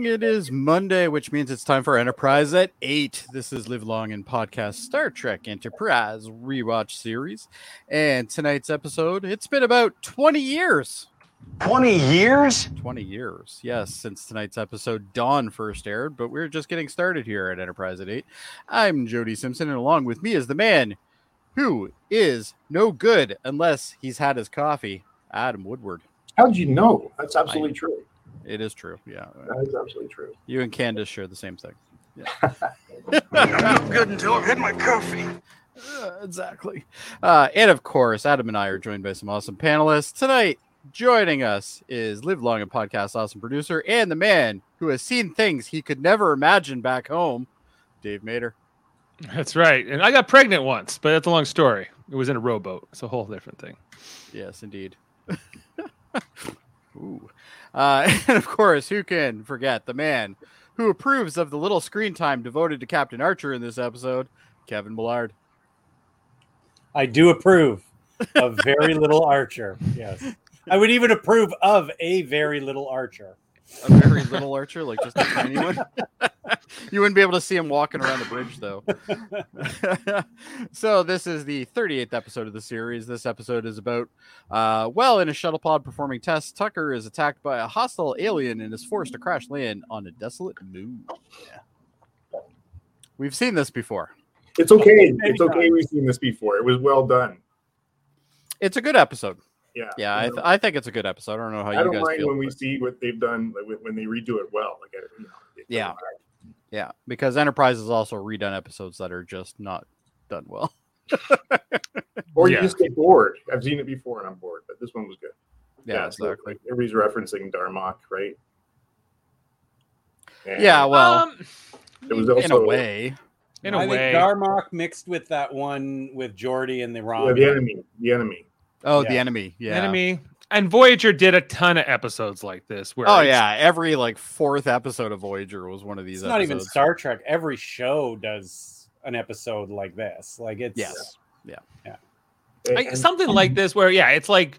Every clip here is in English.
Let's go. Good evening. It is Monday, which means it's time for Enterprise at 8. This is Live Long and Podcast Star Trek Enterprise rewatch series. And tonight's episode, it's been about 20 years. 20 years? 20 years, yes, since tonight's episode Dawn first aired, but we're just getting started here at Enterprise at 8. I'm Jody Simpson, and along with me is the man who is no good unless he's had his coffee, Adam Woodward. How'd you know? That's absolutely true. It is true. Yeah. That is absolutely true. You and Candace share the same thing. Yeah. I'm good until I've had my coffee. Uh, exactly. Uh, and of course, Adam and I are joined by some awesome panelists. Tonight, joining us is Live Long and Podcast Awesome producer and the man who has seen things he could never imagine back home, Dave Mater. That's right. And I got pregnant once, but that's a long story. It was in a rowboat. It's a whole different thing. Yes, indeed. Ooh. Uh, and of course, who can forget the man who approves of the little screen time devoted to Captain Archer in this episode, Kevin Millard. I do approve of very little Archer. Yes. I would even approve of a very little Archer. A very little Archer, like just a tiny one. you wouldn't be able to see him walking around the bridge, though. so, this is the 38th episode of the series. This episode is about, uh, well, in a shuttle pod performing tests, Tucker is attacked by a hostile alien and is forced to crash land on a desolate moon. Yeah. We've seen this before. It's okay. It's okay. We've seen this before. It was well done. It's a good episode. Yeah. Yeah, I, th- I think it's a good episode. I don't know how I you don't guys mind feel. when we but- see what they've done like, when- when they redo it well. Like, you know, it Yeah. matter. Yeah, because Enterprise has also redone episodes that are just not done well. Or you Yeah. just get bored. I've seen it before and I'm bored, but this one was good. Yeah, so, exactly. like, everybody's referencing Darmok, right? And Yeah, well, um, it was also in a way. in I a way. think Darmok mixed with that one with Geordi and the yeah, the enemy. The enemy. Oh, the enemy. Yeah. Enemy. And Voyager did a ton of episodes like this. Where Oh yeah, every like fourth episode of Voyager was one of these. It's not even episodes. Star Trek. Every show does an episode like this. Like it's Yes. And- like, and- something like this where yeah it's like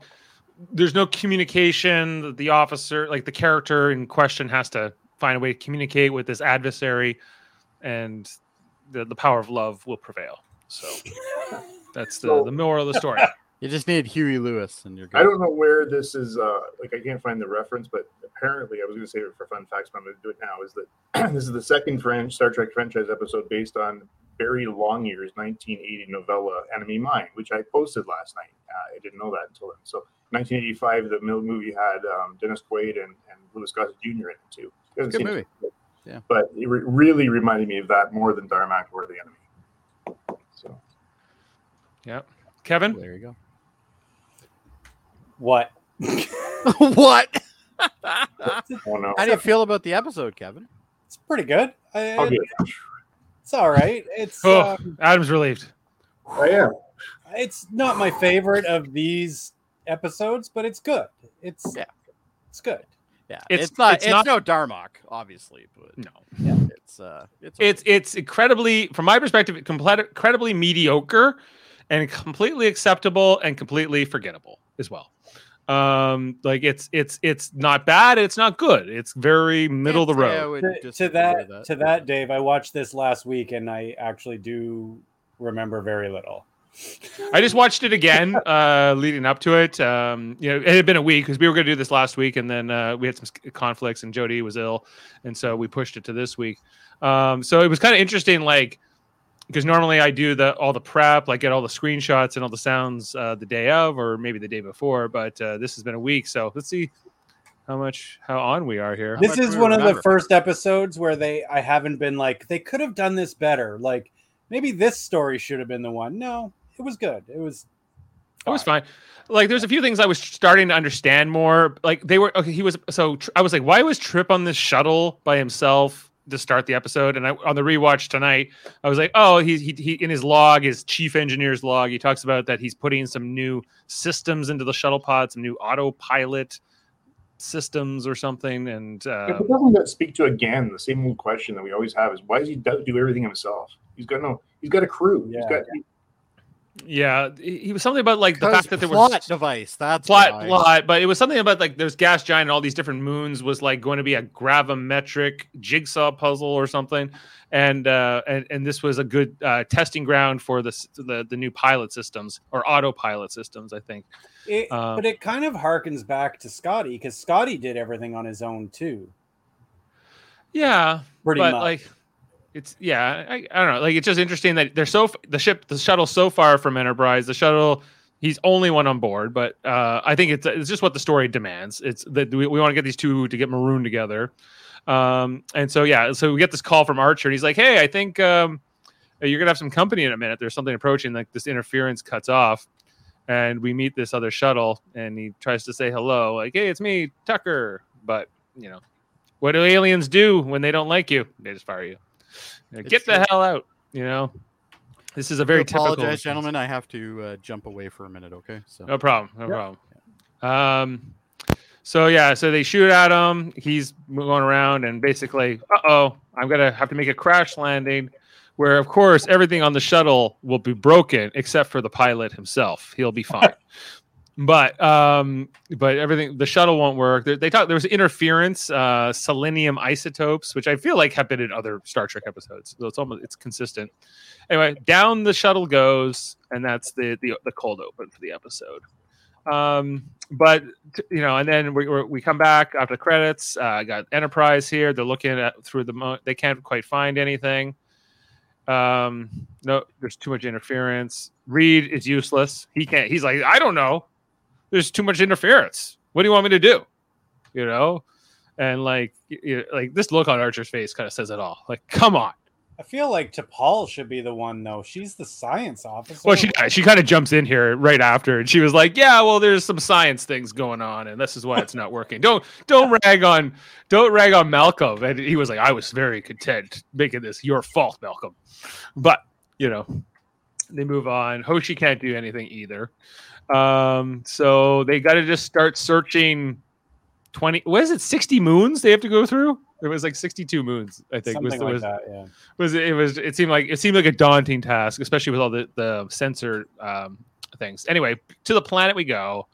there's no communication the officer like the character in question has to find a way to communicate with this adversary and the, the power of love will prevail so that's the, So- the moral of the story You just need Huey Lewis, and you're good. I don't know where this is. Uh, like I can't find the reference, but apparently I was going to save it for fun facts, but I'm going to do it now. Is that this is the second French Star Trek franchise episode based on Barry Longyear's 1980 novella "Enemy Mine," which I posted last night. Uh, I didn't know that until then. So 1985, the movie had um, Dennis Quaid and, and Louis Gossett Jr. in it too. You haven't Good seen it, movie. Yeah. but it re- really reminded me of that more than Darmok or the Enemy. So yeah kevin There you go. What? oh no, How do you feel about the episode, Kevin? it's pretty good. I- I'll. It's all right. It's oh um, adam's relieved I am. it's not my favorite of these episodes, but it's good. It's Yeah. it's good. Yeah, It's- it's, not. it's It's, not- no Darmok, obviously, but no it's uh, it's it's okay. it's incredibly from my perspective complete, incredibly mediocre and completely acceptable and completely forgettable as well um like it's it's it's not bad it's not good. It's very middle of the Can't say I road To, to disagree that, to that, Dave, I watched this last week and I actually do remember very little. i just watched it again uh leading up to it. Um you know it had been a week because we were going to do this last week and then uh we had some conflicts and jody was ill and so we pushed it to this week. Um so it was kind of interesting like because normally I do the all the prep, like get all the screenshots and all the sounds uh, the day of, or maybe the day before. But uh, this has been a week, so let's see how much how on we are here. How This is do we one of the first episodes where they I haven't been like they could have done this better. Like maybe this story should have been the one. No, it was good. It was It was fine. Like there's a few things I was starting to understand more. Like they were okay. He was so Tr- I was like, why was Trip on this shuttle by himself to start the episode? And I on the rewatch tonight, I was like, oh, he he, he in his log, his chief engineer's log, he talks about that he's putting some new systems into the shuttle pod, some new autopilot systems or something. And Yeah, uh, but doesn't that speak to again the same old question that we always have: is why does he do do everything himself? He's got no, he's got a crew. He's Yeah. got Yeah, he he was something about like the fact that there plot was device. That's plot why. plot, but it was something about like there's gas giant and all these different moons was like going to be a gravimetric jigsaw puzzle or something, and uh, and and this was a good uh, testing ground for the, the the new pilot systems or autopilot systems, I think. It, Um, but it kind of harkens back to Scotty because Scotty did everything on his own too. Yeah, Pretty but much. like it's yeah I, I don't know. Like it's just interesting that they're so the ship the shuttle's so far from enterprise. The shuttle he's only one on board but uh i think it's it's just what the story demands. It's that we, we want to get these two to get marooned together. Um and so yeah so we get this call from archer and he's like hey i think um you're gonna have some company in a minute. There's something approaching like this interference cuts off and we meet this other shuttle and he tries to say hello like hey it's me tucker. But you know what do aliens do when they don't like you? They just fire you It's get the true. hell out you know this is a very apologize, typical gentlemen. I have to uh, jump away for a minute. Okay. So no problem no Yep. problem um so yeah so they shoot at him he's going around and basically uh-oh i'm gonna have to make a crash landing where of course everything on the shuttle will be broken except for the pilot himself he'll be fine but um but everything the shuttle won't work. They, they talk there was interference uh selenium isotopes which i feel like have been in other star trek episodes so it's almost it's consistent. Anyway down the shuttle goes and that's the the, the cold open for the episode. Um but you know and then we, we come back after credits uh got enterprise here. They're looking at through the mo- they can't quite find anything. Um no there's too much interference. Reed is useless. He can't he's like i don't know there's too much interference what do you want me to do you know and like y- y- like this look on archer's face kind of says it all like come on I feel like T'Pol should be the one though. She's the science officer. Well, she she kind of jumps in here right after, and she was like, "Yeah, well, there's some science things going on, and this is why it's not working. Don't don't rag on don't rag on Malcolm." And he was like, "I was very content making this your fault, Malcolm," but you know, they move on. Hoshi can't do anything either, um, so they got to just start searching. Twenty, what is it? Sixty moons they have to go through. It was like sixty-two moons, I think. something was, like was, that. Yeah. was it was it seemed like it seemed like a daunting task especially with all the the sensor um things anyway to the planet we go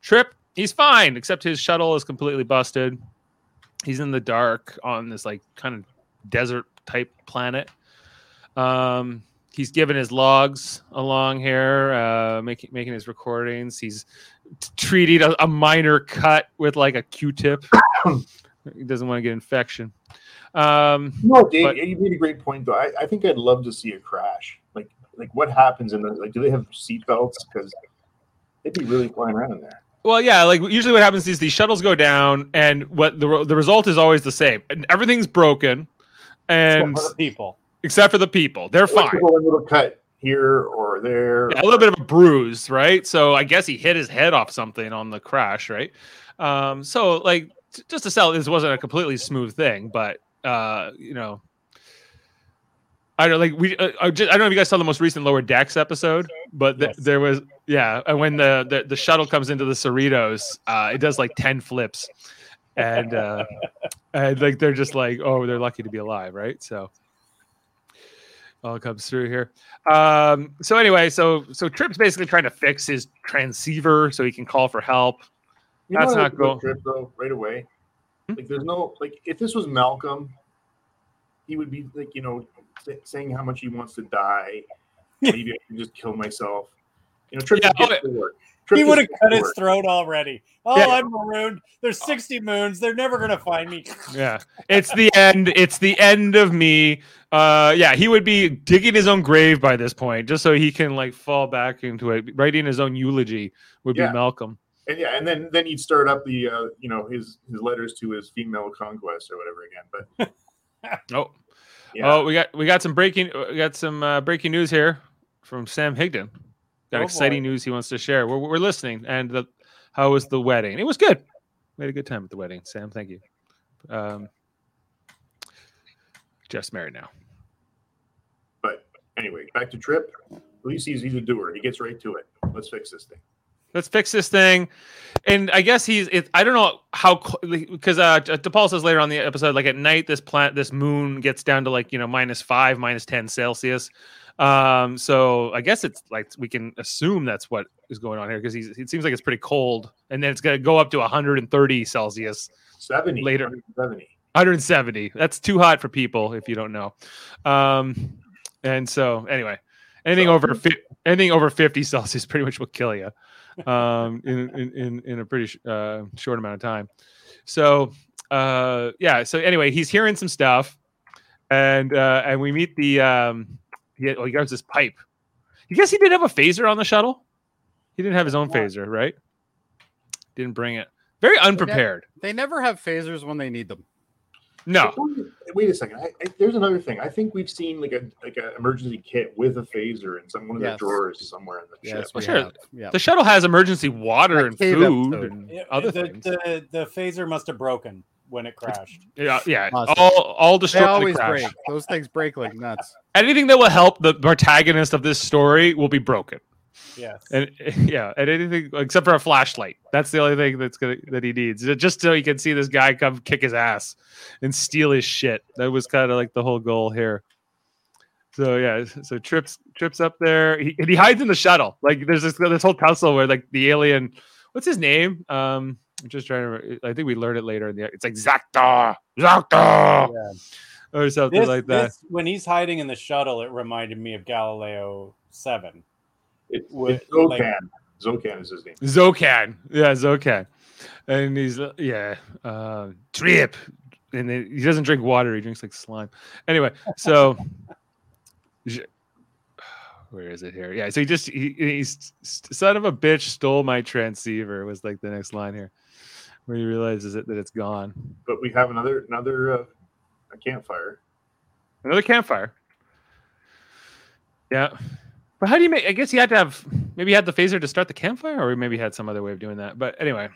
trip he's fine except his shuttle is completely busted he's in the dark on this like kind of desert type planet um he's given his logs along here uh making making his recordings he's t- treating a, a minor cut with like a q-tip he doesn't want to get infection um No, Dave, But- you made a great point though. I, I think I'd love to see a crash. Like, like what happens in the like? Do they have seatbelts? Because they'd be really flying around in there. Well, yeah, like usually what happens is these shuttles go down, and what the the result is always the same. And everything's broken, and people. Except for the people, they're Like, fine. One little cut here or there. Yeah, a little bit of a bruise, right? So I guess he hit his head off something on the crash, right? Um, so like t- just to sell, this wasn't a completely smooth thing, but uh, you know, I don't like we. Uh, I, just, I don't know if you guys saw the most recent Lower Decks episode, but th- Yes. there was yeah, and when the, the the shuttle comes into the Cerritos, uh, it does like ten flips, and uh, and like they're just like, oh, they're lucky to be alive, right? So all comes through here. Um, so anyway, so so Trip's basically trying to fix his transceiver so he can call for help. You That's not cool. Trip though, right away. Hmm? Like, there's no like if this was Malcolm, he would be like, you know, saying how much he wants to die. Maybe I can just kill myself. You know, Trip Yeah, oh, to work. Trip He would have cut his throat already. Oh, Yeah. I'm marooned. There's 60 moons. They're never gonna find me. Yeah, it's the end. It's the end of me. Uh, yeah, he would be digging his own grave by this point, just so he can like fall back into it. Writing his own eulogy would Yeah. be Malcolm. And yeah, and then then he'd start up the uh, you know his his letters to his female conquest or whatever again. But Oh, yeah, oh, we got we got some breaking we got some uh, breaking news here from Sam Higdon. Got Oh, exciting news he wants to share. We're, we're listening. And the, how was the wedding? It was good. We had a good time at the wedding. Sam, thank you. Um, Jeff's married now. but anyway, back to Trip. At least he's he's a doer. He gets right to it. Let's fix this thing. let's fix this thing and i guess he's it, i don't know how because uh T'Pol says later on the episode like at night this plant this moon gets down to like you know minus five minus 10 celsius Um, so I guess it's like we can assume that's what is going on here because it seems like it's pretty cold, and then it's going to go up to 130 Celsius, 70 Later. 70. 170. That's too hot for people if you don't know. Um, and so anyway, anything So- over fi- anything over 50 Celsius pretty much will kill you um, in, in in in a pretty sh- uh, short amount of time. So uh, yeah. So anyway, he's hearing some stuff, and uh, and we meet the um, he, oh, he grabs this pipe. You guess he didn't have a phaser on the shuttle. He didn't have his own Why? phaser, right? Didn't bring it. Very unprepared. They never have phasers when they need them. No. Wait a second. I, I, there's another thing. I think we've seen like a like an emergency kit with a phaser in some one of Yes. the drawers somewhere in the Yes, ship. sure. Yeah. The shuttle has emergency water That and food episode. and Yeah, other the, things. The, the phaser must have broken when it crashed. yeah, yeah. Awesome. All all They destroyed. in the always crash. break. Those things break like nuts. Anything that will help the protagonist of this story will be broken. Yes. And yeah, and anything except for a flashlight. That's the only thing that's gonna that he needs. Just so he can see this guy come kick his ass and steal his shit. That was kind of like the whole goal here. So yeah, so trips trips up there. He, and he hides in the shuttle. Like there's this this whole tussle where like the alien, what's his name? Um, I'm just trying to. re- I think we learned it later in the. It's like Zacta, Zacta, Yeah. or something This, like that. this- when he's hiding in the shuttle, it reminded me of Galileo 7. It's, With, it's Zokan. like- Zokan is his name. Zokan. Yeah, Zokan. And he's yeah, uh, trip. And then he doesn't drink water; he drinks like slime. Anyway, so where is it here? Yeah, so he just he, he's son of a bitch stole my transceiver was like the next line here, where he realizes it, that it's gone. But we have another another uh, a campfire. Another campfire. Yeah. But how do you make? I guess he had to have maybe he had the phaser to start the campfire, or maybe he had some other way of doing that. But anyway,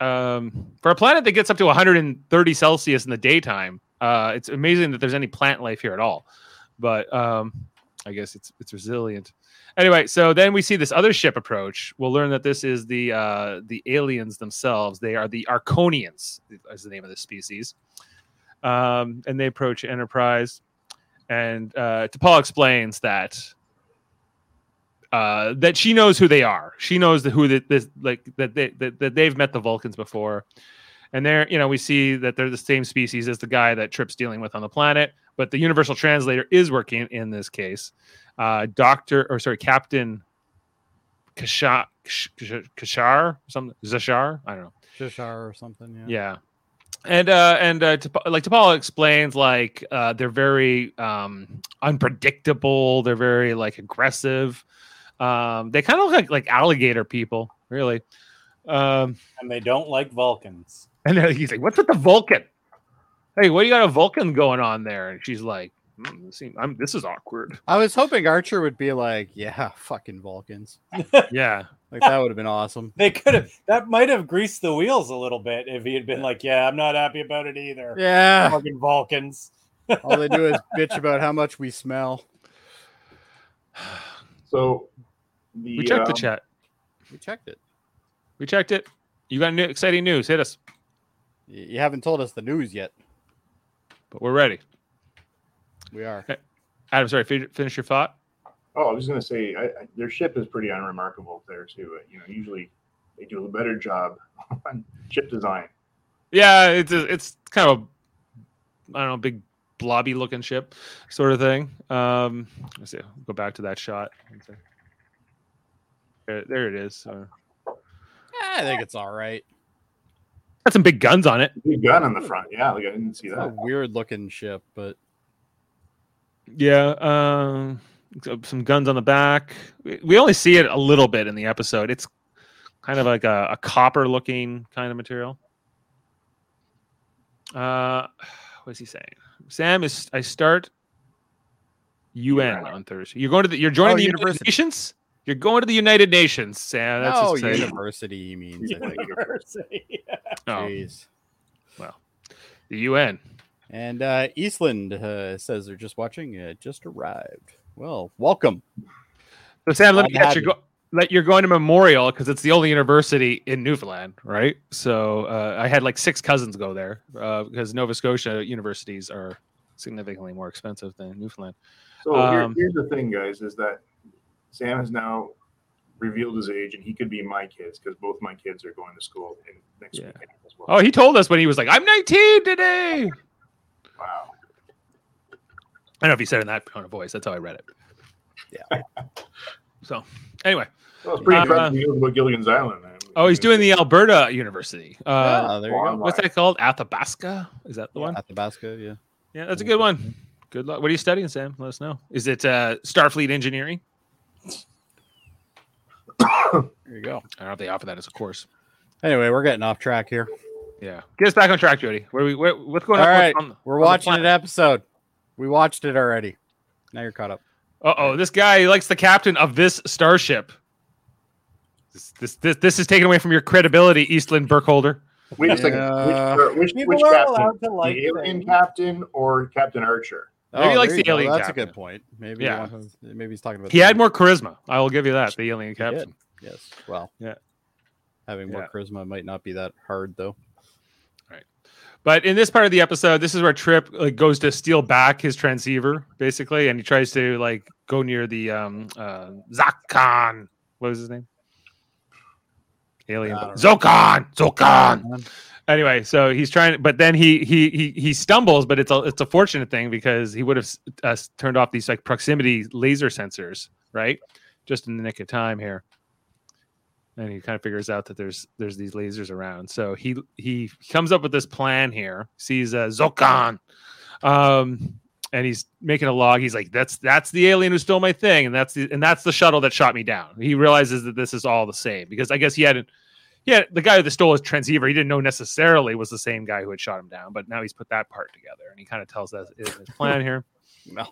um, for a planet that gets up to 130 Celsius in the daytime, uh, it's amazing that there's any plant life here at all. But um, I guess it's it's resilient. Anyway, so then we see this other ship approach. We'll learn that this is the uh, the aliens themselves. They are the Arkonians, is the name of the species. Um, and they approach Enterprise, and uh, T'Pol explains that uh, that she knows who they are. She knows who that this like that they that, that they've met the Vulcans before, and they're you know we see that they're the same species as the guy that Trip's dealing with on the planet. But the universal translator is working in this case. Uh, Doctor or sorry, Captain Kashar Kashar something Zashar I don't know. Shishar or something. Yeah. Yeah. And uh and uh T'Pol- like T'Pol explains like uh they're very um unpredictable, they're very like aggressive. Um they kind of look like like alligator people, really. Um And they don't like Vulcans. And then he's like, "What's with the Vulcan? Hey, what do you got a Vulcan going on there?" And she's like, "Hmm, this, seem- I'm, this is awkward." I was hoping Archer would be like, "Yeah, fucking Vulcans." Yeah, Like that would have been awesome. They could have, that might have greased the wheels a little bit if he had been like, yeah, I'm not happy about it either. Yeah. Fucking Vulcans. All they do is bitch about how much we smell. So the we checked the um, chat. We checked it. We checked it. You got new, exciting news. Hit us, Y- You haven't told us the news yet. but we're ready. We are. Adam, sorry, finish your thought. Oh, I was going to say I, I, their ship is pretty unremarkable there too. You know, usually they do a better job on ship design. Yeah, it's a, it's kind of a I don't know, big blobby looking ship sort of thing. Um, let's see. Go back to that shot. There, there it is. Uh, I think it's all right. Got some big guns on it. Big gun on the front. Yeah, like I didn't see It's a that. weird looking ship, but Yeah, um, some guns on the back. We- We only see it a little bit in the episode. It's kind of like a, a copper looking kind of material. Uh, what is he saying? Sam is. I start UN on Thursday. You're going to the. You're joining Oh, the United university. Nations. You're going to the United Nations, Sam. That's no, exciting. university he means. I think. University. Oh, Jeez. Well, the UN. And uh, Eastland uh, says they're just watching. Uh, just arrived. Well, welcome. So Sam, let me I'm. You're, go- let you're going to Memorial because it's the only university in Newfoundland, right? So uh, I had like six cousins go there uh, because Nova Scotia universities are significantly more expensive than Newfoundland. So here- Um, here's the thing, guys, is that Sam has now revealed his age, and he could be my kids because both my kids are going to school in next Yeah. weekend as well. Oh, he told us when he was like, "I'm 19 today." wow. I don't know if he said it in that tone of voice. That's how I read it. Yeah. So, anyway, Well, it's pretty Uh, impressive. About Gilligan's Island. Man. oh, he's doing the Alberta University. Uh, Ah, there you go. What's that called? Athabasca? Is that the one? Athabasca, yeah. Yeah, that's a good one. Good luck. What are you studying, Sam? Let us know. Is it uh, Starfleet engineering? There you go. I don't know if they offer that as a course. Anyway, we're getting off track here. Yeah, get us back on track, Jody. Where we? Where, what's going All on? All right, on we're on watching an episode. We watched it already. Now you're caught up. Uh oh, this guy he likes the captain of this starship. This, this this this is taken away from your credibility, Eastland Burkholder. Wait a second. Yeah. Which, uh, which, People which are captain? allowed to like the alien things. captain or Captain Archer? Maybe he likes the alien That's captain. a good point. Maybe Yeah. maybe he's talking about. He had more charisma. I will give you that. The alien captain. Yes. Well. Yeah. Having more Yeah. charisma might not be that hard though. All right. But in this part of the episode, this is where Trip like goes to steal back his transceiver, basically, and he tries to like go near the um uh Zakhan. What was his name? Alien. Zokon. Zokon. Anyway, so he's trying, but then he he he he stumbles, but it's a it's a fortunate thing because he would have uh, turned off these like proximity laser sensors, right? Just in the nick of time here. And he kind of figures out that there's there's these lasers around. So he he comes up with this plan here. Sees uh, Zokon, um, and he's making a log. He's like, "That's that's the alien who stole my thing, and that's the and that's the shuttle that shot me down." He realizes that this is all the same because I guess he hadn't yeah, the guy that stole his transceiver, he didn't know necessarily was the same guy who had shot him down, but now he's put that part together and he kind of tells us his plan here. No.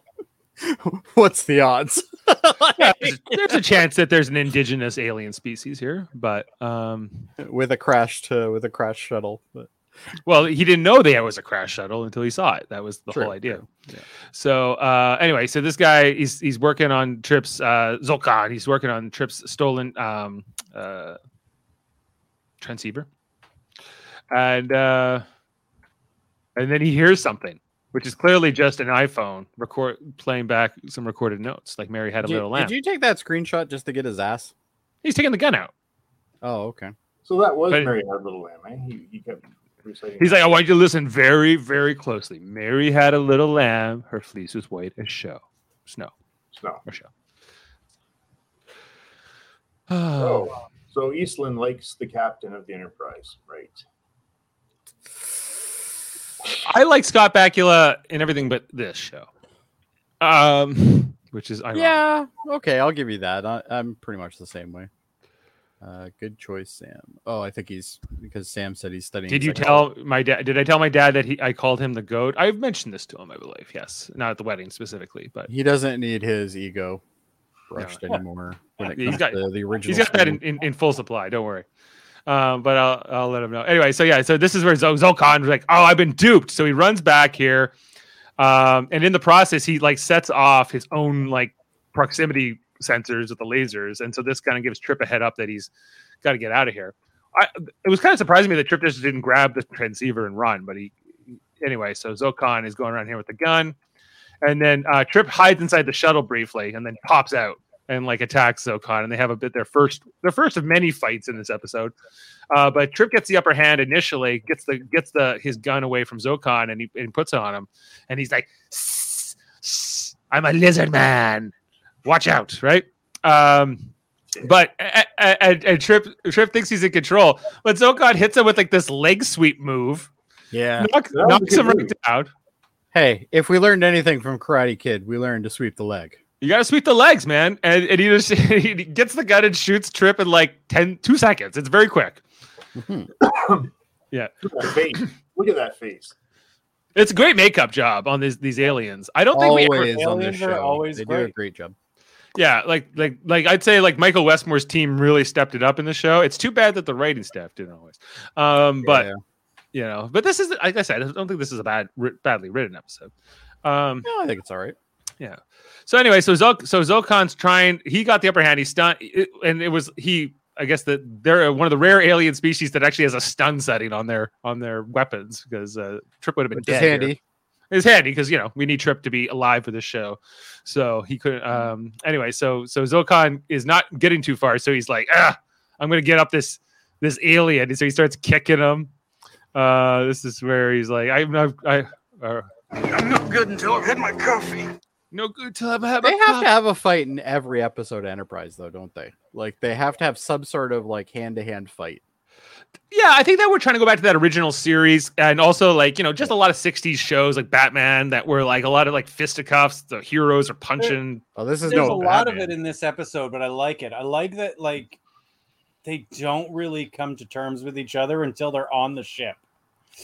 What's the odds? Yeah, there's, there's a chance that there's an indigenous alien species here, but um, with a crashed uh, with a crash shuttle. But well, he didn't know there was a crash shuttle until he saw it. That was the True, whole idea. yeah. So uh, anyway, so this guy he's he's working on Trips uh, Zolkan. He's working on Trips stolen um, uh, transceiver, and uh, and then he hears something, which is clearly just an iPhone record playing back some recorded notes, like Mary had a did, little you, lamb. did you take that screenshot just to get his ass? He's taking the gun out. Oh, okay. So that was But- Mary Had a Little Lamb, eh? He, he kept reciting. He's like, I want you to listen very, very closely. Mary had a little lamb. Her fleece was white as show, snow Snow. or show. Oh, so Eastland likes the captain of the Enterprise, right? I like Scott Bakula in everything but this show. Um, which is ironic. Yeah. Okay, I'll give you that. I, I'm pretty much the same way. Uh, good choice, Sam. Oh, I think he's because Sam said he's studying. Did you psychology. tell my dad? Did I tell my dad that he? I called him the goat. I've mentioned this to him, I believe. Yes, not at the wedding specifically, but He doesn't need his ego brushed anymore when it He's got- the original. he's got that in, in, in full supply. Don't worry. Um, but I'll I'll let him know. Anyway, so yeah, so this is where Zo- Zolkon was like, "Oh, I've been duped." So he runs back here, um, and in the process, he like sets off his own like proximity sensors with the lasers, and so this kind of gives Trip a head up that he's got to get out of here. I, it was kind of surprising me that Trip just didn't grab the transceiver and run, but he anyway. So Zokon is going around here with the gun, and then uh, Trip hides inside the shuttle briefly, and then pops out and like attacks Zokon, and they have a bit their first their first of many fights in this episode. Uh, but Trip gets the upper hand initially, gets the gets the his gun away from Zokon, and he and puts it on him, and he's like, "Sss, sss, "I'm a lizard man, watch out!" Right? Um, but and, and Trip Trip thinks he's in control, but Zokon hits him with like this leg sweep move, Yeah. knock, That was a knocks him right move. down. Hey, if we learned anything from Karate Kid, we learned to sweep the leg. You gotta sweep the legs, man. And, and he just he gets the gun and shoots Trip in like 10, two seconds. It's very quick. Mhm. Look at that face. Look at that face. It's a great makeup job on these these aliens. I don't think we ever, Always on this Aliens are show. always they do a great. great job. yeah, like like like I'd say like Michael Westmore's team really stepped it up in the show. It's too bad that the writing staff didn't always. Um, but Yeah. You know, but this is like I said, I don't think this is a bad badly written episode. Um, no, I think it's all right. Yeah. So anyway, so Zok, so Zokan's trying. He got the upper hand. He stunned, and it was he. I guess that they're one of the rare alien species that actually has a stun setting on their on their weapons because uh, Trip would have been Which is dead. here. handy. because you know we need Trip to be alive for this show, so he couldn't. Um, anyway, so so Zolkon is not getting too far, so he's like, ah, I'm gonna get up this this alien, and so he starts kicking him. Uh, this is where he's like, I'm not, I, uh, I'm no good until I've had my coffee. no good till I have. had. They a have cup." to have a fight in every episode of Enterprise, though, don't they? Like they have to have some sort of like hand to hand fight. Yeah, I think that we're trying to go back to that original series, and also like you know just a lot of '60s shows like Batman that were like a lot of like fisticuffs. The heroes are punching. Oh, this is There's no a lot of it in this episode, but I like it. I like that like they don't really come to terms with each other until they're on the ship.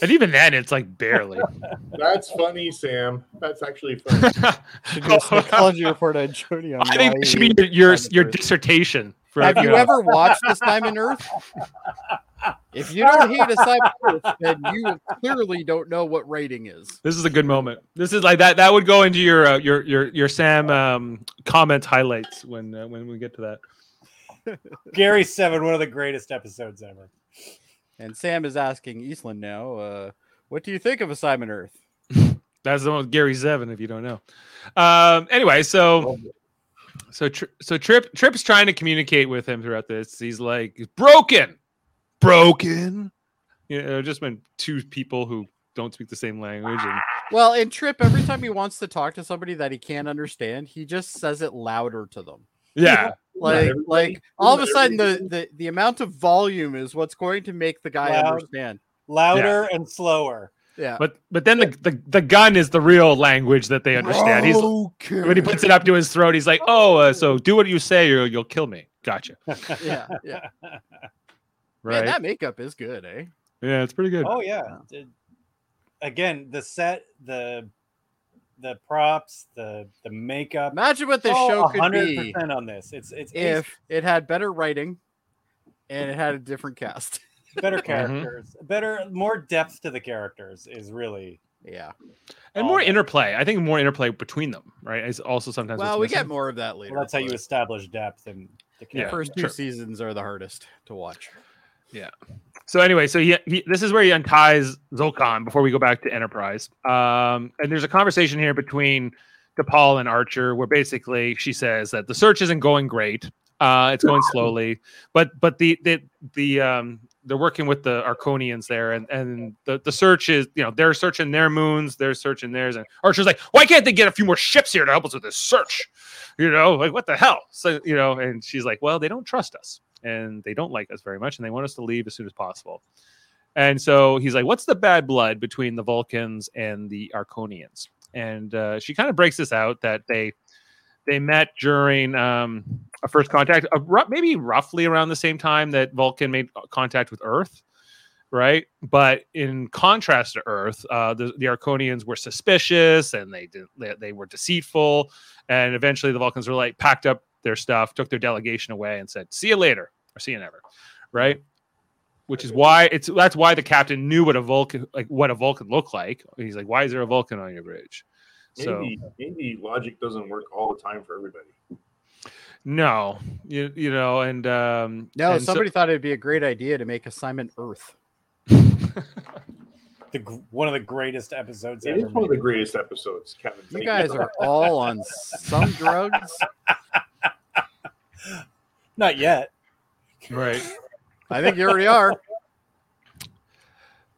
And even then, it's like barely. That's funny, Sam. That's actually funny. Should do a psychology report on Jody on I think why that should be your your, your dissertation. For, Have you know. ever watched This Time in Earth? If you don't hate Assignment Earth, then you clearly don't know what rating is. This is a good moment. This is like that. That would go into your uh, your your your Sam um, comment highlights when uh, when we get to that. Gary Seven, one of the greatest episodes ever. And Sam is asking Eastland now, uh, what do you think of Assignment Earth? That's the one with Gary Seven, if you don't know. Um, anyway, so so Tri- so Trip Trip's trying to communicate with him throughout this. He's like, "It's broken, broken." You know, just been two people who don't speak the same language, and Well, in Trip, every time he wants to talk to somebody that he can't understand, he just says it louder to them. Yeah, Like, everybody- like all of a sudden, the, the the amount of volume is what's going to make the guy Loud. understand. Louder and slower. Yeah. but but then the, the the gun is the real language that they understand. He's when he puts it up to his throat, he's like, "Oh, uh, so do what you say, or you'll kill me." Gotcha. yeah, yeah. Right? Man, that makeup is good, eh? yeah, it's pretty good. Oh yeah. It- Again, the set, the the props, the the makeup. Imagine what this all show could be 100% on this. It's it's if it had better writing and it had a different cast. better mm-hmm. characters, better more depth to the characters is really Yeah. and more that. interplay. I think more interplay between them, right? Is also sometimes. Well, what's we get more of that later. well, that's how you establish depth and the The Yeah, first two sure. seasons are the hardest to watch. So anyway, so he, he this is where he unties Zolkon before we go back to Enterprise. Um, and there's a conversation here between T'Pol and Archer where basically she says that the search isn't going great. Uh, it's going slowly, but but the the the um they're working with the Arkonians there, and and the the search is you know they're searching their moons, they're searching theirs, and Archer's like, why can't they get a few more ships here to help us with this search? You know, like what the hell? So you know, and she's like, well, they don't trust us and they don't like us very much and they want us to leave as soon as possible. And so he's like, What's the bad blood between the Vulcans and the Arkonians? And uh, she kind of breaks this out that they they met during um, a first contact, maybe roughly around the same time that Vulcan made contact with Earth, right? But in contrast to Earth, uh, the, the Arkonians were suspicious and they, did, they they were deceitful, and eventually the Vulcans were like packed up their stuff, took their delegation away, and said, "See you later," or "See you never," right? Which is why it's that's why the captain knew what a Vulcan like what a Vulcan looked like. He's like, "Why is there a Vulcan on your bridge?" So Maybe, maybe logic doesn't work all the time for everybody. no, you you know, and um, No, and so- somebody thought it'd be a great idea to make Assignment Earth. The, one of the greatest episodes It ever. is one of the greatest episodes, Kevin. You guys are all on some drugs. Not yet. right. I think you already are.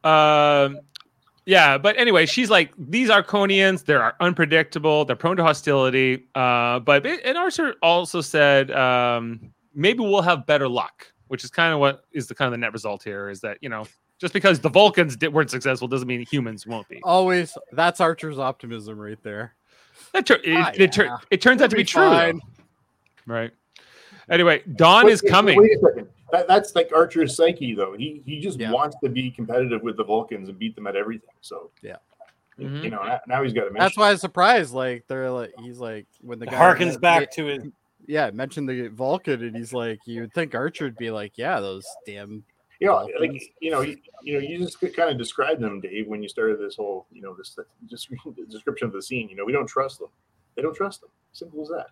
Um, yeah, but anyway, she's like, these Arkonians, they're unpredictable, they're prone to hostility. Uh, but it, and Archer also said, um, maybe we'll have better luck, which is kind of what is the kind of the net result here is that, you know, just because the Vulcans did, weren't successful doesn't mean humans won't be. Always. That's Archer's optimism right there. That tur- it, Ah, it, tur- yeah. it turns out to be be true. fine. Right. Anyway, Dawn Wait, is wait, coming. Wait a second. That, that's like Archer's psyche, though. He he just Yeah. wants to be competitive with the Vulcans and beat them at everything. So Yeah. Mhm. you know now, now he's got a mission. That's why I was surprised. Like they're like he's like when the It guy harkens back to his Yeah, mentioned the Vulcan, and he's like, you would think Archer would be like, yeah, those damn. you know, Vulcans. like you know, you, you know, you just kind of described them, Dave, when you started this whole, you know, this just description of the scene. You know, we don't trust them. They don't trust them. Simple as that.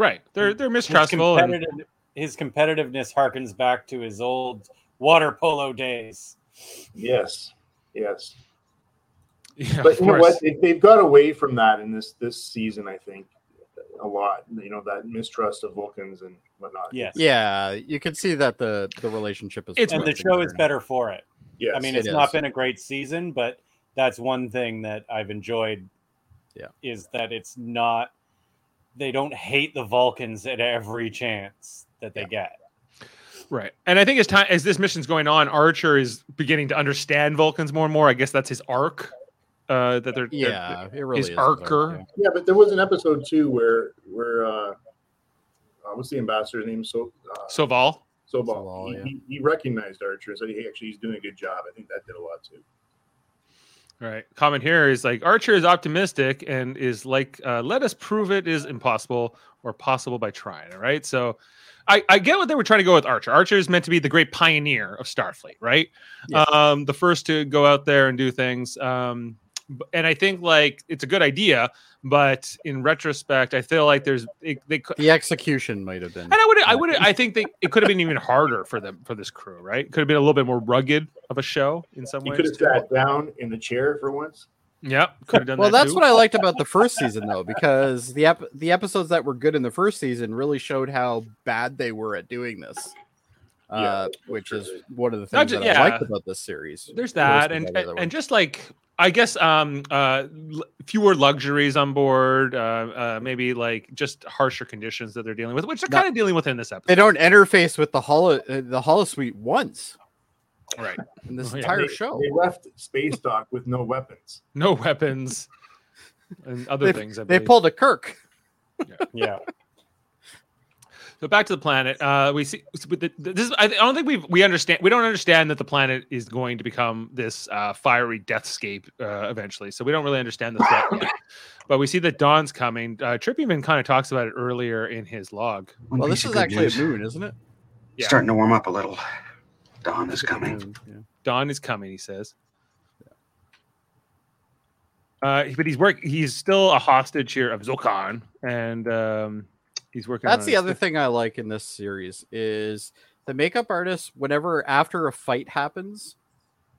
Right. They're they're his, mistrustful. And, his competitiveness harkens back to his old water polo days. Yes, yes. Yeah, But you know what? They, they've got away from that in this this season. I think a lot. You know that mistrust of Vulcans and whatnot. Yes. Yeah, you can see that the the relationship is. It's- And the show is there. better for it. Yes. I mean, it it's not is. been a great season, but that's one thing that I've enjoyed. Yeah. Is that it's not, they don't hate the Vulcans at every chance that they get. Right. And I think as time as this mission's going on, Archer is beginning to understand Vulcans more and more. I guess that's his arc. Uh, that they're they're- Yeah, it really his is. archer. yeah. yeah, but there was an episode too where where uh, uh what's the ambassador's name? So uh, Soval. Sobal. Sobal, he, yeah. he, he recognized Archer and said, "Hey, actually, he's doing a good job." I think that did a lot too. Right. Comment here is like Archer is optimistic and is like, uh, let us prove it is impossible or possible by trying. All right. So I, I get what they were trying to go with Archer. Archer is meant to be the great pioneer of Starfleet, right? Yeah. Um, the first to go out there and do things. Um, and I think like it's a good idea, but in retrospect, I feel like there's it, they could. The execution might have been. And I would, I would, I think they, it could have been even harder for them for this crew, right? Could have been a little bit more rugged of a show in some He ways. could have sat down in the chair for once. Yep, could have done Well, that. that's too. what I liked about the first season, though, because the ep- the episodes that were good in the first season really showed how bad they were at doing this. Yeah, Uh, that's which true. is one of the things ju- that I liked about this series. there's that and the and, just like i guess um uh fewer luxuries on board uh, uh maybe like just harsher conditions that they're dealing with which they're No. kind of dealing with in this episode. they don't interface with the holo uh, the holosuite once right in this Oh, yeah. entire they, show. They left space dock with no weapons. no weapons and other They- things I They believe. pulled a Kirk. Yeah. So back to the planet uh we see this is, i don't think we we understand we don't understand that the planet is going to become this uh fiery deathscape uh eventually so we don't really understand the threat yet but we see that dawn's coming uh trip even kind of talks about it earlier in his log One Well, this is actually news. a moon, isn't it? Yeah. Starting to warm up a little. Dawn is coming. yeah. Dawn is coming, he says. Uh, but he's work. He's still a hostage here of Zolkan, and um, he's working. That's on the other thing I like in this series is the makeup artists. Whenever after a fight happens,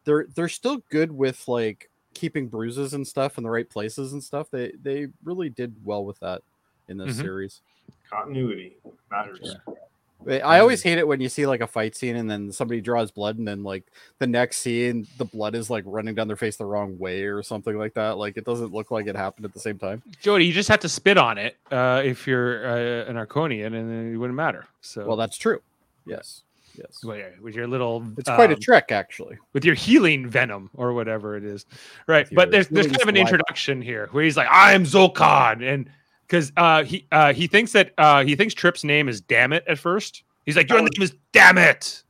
they're they're still good with like keeping bruises and stuff in the right places and stuff. They they really did well with that in this Mhm. series. Continuity matters. But I always hate it when you see like a fight scene and then somebody draws blood and then like the next scene the blood is like running down their face the wrong way or something like that. Like it doesn't look like it happened at the same time. Jody, you just have to spit on it uh, if you're uh, an Arkonian, and then it wouldn't matter. So, Well, that's true. Yes. Yes. well, yeah, with your little, It's quite a um, trick actually. with your healing venom or whatever it is, right? But there's there's kind of an introduction here where he's like, "I'm Zolkan," and because uh, he uh, he thinks that uh, he thinks Trip's name is Damn It at first. He's like, "Your Oh. name is Damn It."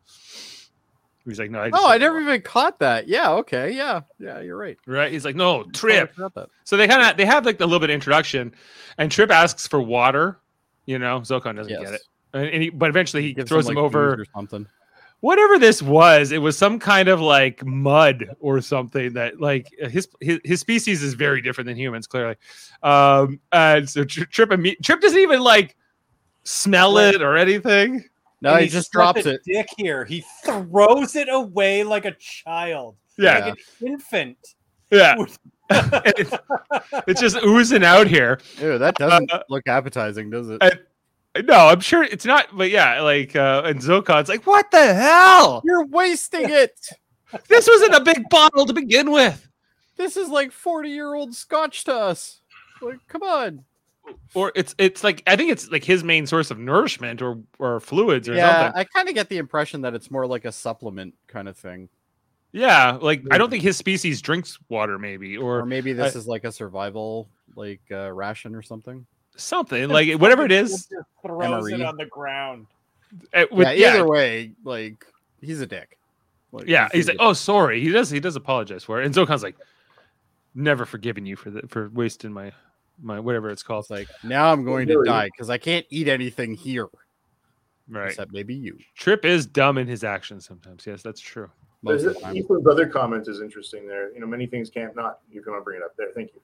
He's like, "No, I just Oh, I never wrong." even caught that. Yeah, okay. Yeah. Yeah, you're right. right." He's like, "No, Trip." So they kind of they have like a little bit of introduction, and Trip asks for water. You know, Zolkan doesn't Yes. get it, and, and he, but eventually he Gives throws like, him over or something. Whatever this was. It was some kind of like mud or something that like his his, his species is very different than humans, clearly. Um, and so Tri- Trip imme- Trip doesn't even like smell it or anything. No, And he just drops it. Dick here. He throws it away like a child, Yeah, like an infant. yeah. It's, it's just oozing out here. Ew, that doesn't Uh, look appetizing, does it? uh, No, I'm sure it's not, but yeah, like uh and Zokan's like, what the hell? You're wasting it. This wasn't a big bottle to begin with. This is like 40 year old scotch to us. Like, come on. Or it's it's like I think it's like his main source of nourishment or or fluids or Yeah, something. I kind of get the impression that it's more like a supplement kind of thing. Yeah, like I don't think his species drinks water, maybe Or or maybe this is like a survival like uh, ration or something. Something like whatever it is. throws it on the ground. uh, with- yeah, yeah, either way, like he's a dick. Like, yeah, he's like, a- oh, sorry. He does he does apologize for it, and Zokan's like, never forgiven you for the, for wasting my my whatever it's called. it's like now I'm going to die because I can't eat anything here Right. except maybe you. Trip is dumb in his actions sometimes. Yes, that's true. Most There's of the time. Ethan's other comment is interesting there. You know, many things can't not. You're going to bring it up there. Thank you.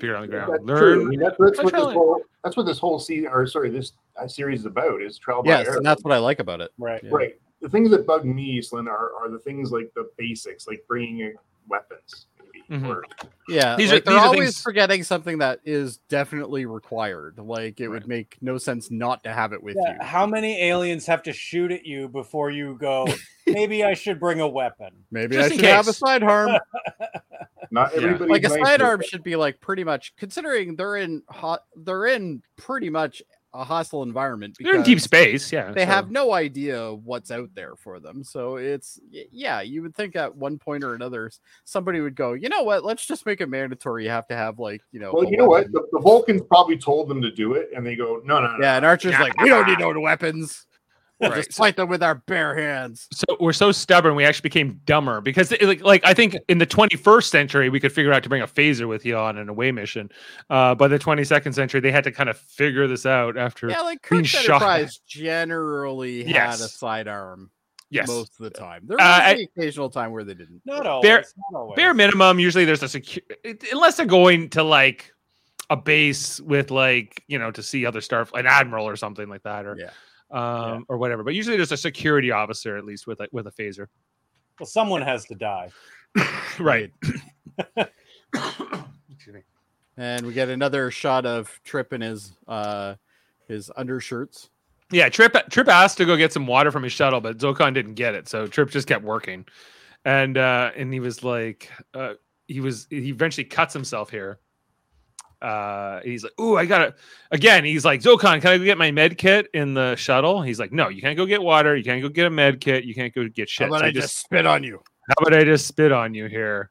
Fear on the ground. That's ground. true. I mean, that's, that's what this whole that's what this whole season or sorry this uh, series is about is trial by Yes, error. and that's what I like about it. Right. Yeah. right. The things that bug me, Slyn, are, are the things like the basics, like bringing weapons. Maybe Mhm. Or Yeah, These like, are- they're these are always things- forgetting something that is definitely required. Like it Right. would make no sense not to have it with Yeah, you. how many aliens have to shoot at you before you go? Maybe I should bring a weapon. Maybe Just I in should have a case. sidearm. not Yeah. everybody. like a sidearm should be like pretty much considering they're in hot. They're in pretty much a hostile environment. They're in deep space. Yeah. They so- have no idea what's out there for them. So it's yeah, you would think at one point or another somebody would go, you know what? Let's just make it mandatory. You have to have like you know. Well, a you know what? The, the Vulcans probably told them to do it, and they go, "No, no, no." Yeah, and Archer's like, we don't need no weapons. We'll Right. just fight them with our bare hands. so we're so stubborn we actually became dumber because it- like, like i think in the 21st century we could figure out to bring a phaser with you on an away mission uh by the 22nd century they had to kind of figure this out after Yeah, like being Kirk's shot. Enterprise generally had a Yes. sidearm yes most of the time. There Uh, was I- the occasional time where they didn't. Not always. Bare- not always. bare minimum usually there's a secure unless they're going to like a base with like you know to see other star an admiral or something like that or Yeah. Um or whatever but usually there's a security officer at least with a with a phaser Well, someone has to die. right And we get another shot of Trip in his uh his undershirts. Yeah, Trip Trip asked to go get some water from his shuttle, but Zokon didn't get it, so Trip just kept working, and uh, and he was like, uh, he was he eventually cuts himself here. Uh, he's like, "Ooh, I gotta." Again, he's like, "Zokon, can I go get my med kit in the shuttle?" He's like, "No, you can't go get water. You can't go get a med kit. You can't go get shit." How about So I just spit on you? how about I just spit on you here?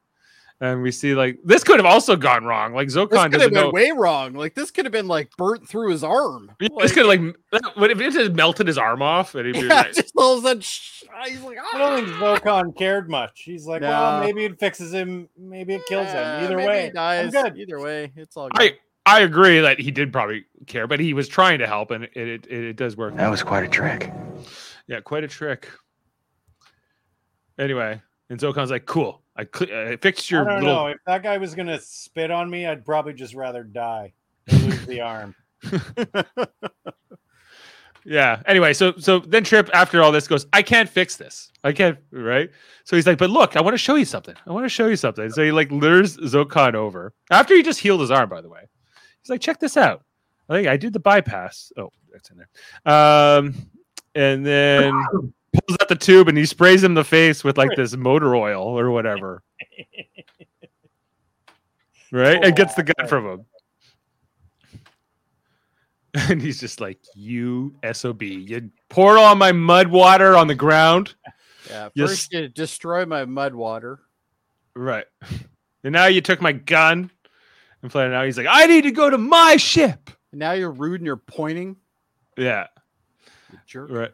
And we see like this could have also gone wrong. Like This Zokon could have been know. way wrong. Like this could have been like burnt through his arm. This Like, could have like what if it just melted his arm off? And he'd be yeah, like, just all of a sudden, sh- he's like, I don't think "Ah!" Zokon cared much. He's like, No. well, maybe it fixes him, maybe it kills Yeah, him. Either maybe way, he dies. I'm good. Either way, it's all good. I I agree that he did probably care, but he was trying to help, and it it, it, it does work. That was quite a trick. Yeah, quite a trick. Anyway, and Zokon's like, "Cool, I, cl- I fixed your I don't little." know. If that guy was gonna spit on me, I'd probably just rather die than lose the arm. Yeah. Anyway, so so then Trip after all this goes, "I can't fix this. I can't." Right. So he's like, "But look, I want to show you something. I want to show you something." So he like lures Zokon over after he just healed his arm. By the way, he's like, "Check this out. I think I did the bypass. Oh, that's in there. Um, and then pulls out the tube and he sprays him in the face with like this motor oil or whatever. Right, and gets the gun from him. And he's just like, "You sob, you poured all my mud water on the ground, yeah, first you destroy my mud water. right? And now you took my gun." And playing now, he's like, "I need to go to my ship." And now you're rude and you're pointing. Yeah, You jerk. Right.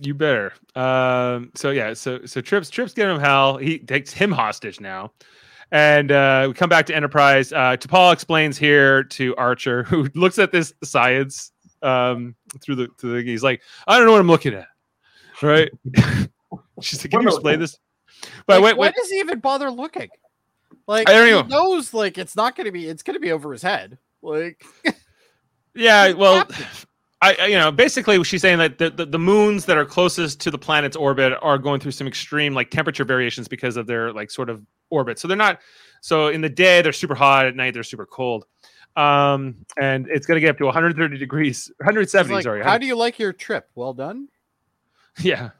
You better. Um, so yeah, so so Trips Trips giving him hell. He takes him hostage now. And uh, we come back to Enterprise. Uh, T'Pol explains here to Archer, who looks at this science um, through the through the. He's like, I don't know what I'm looking at. Right? She's like, Can you explain this? But Like, wait, why does he even bother looking? Like I don't he know. knows like it's not gonna be it's gonna be over his head. Like Yeah, well? I, you know, basically she's saying that the, the, the moons that are closest to the planet's orbit are going through some extreme like temperature variations because of their like sort of orbit. So they're not so in the day they're super hot, at night they're super cold. Um, and it's going to get up to 130 degrees, 170. like, sorry, how do you like your trip? Well done. yeah.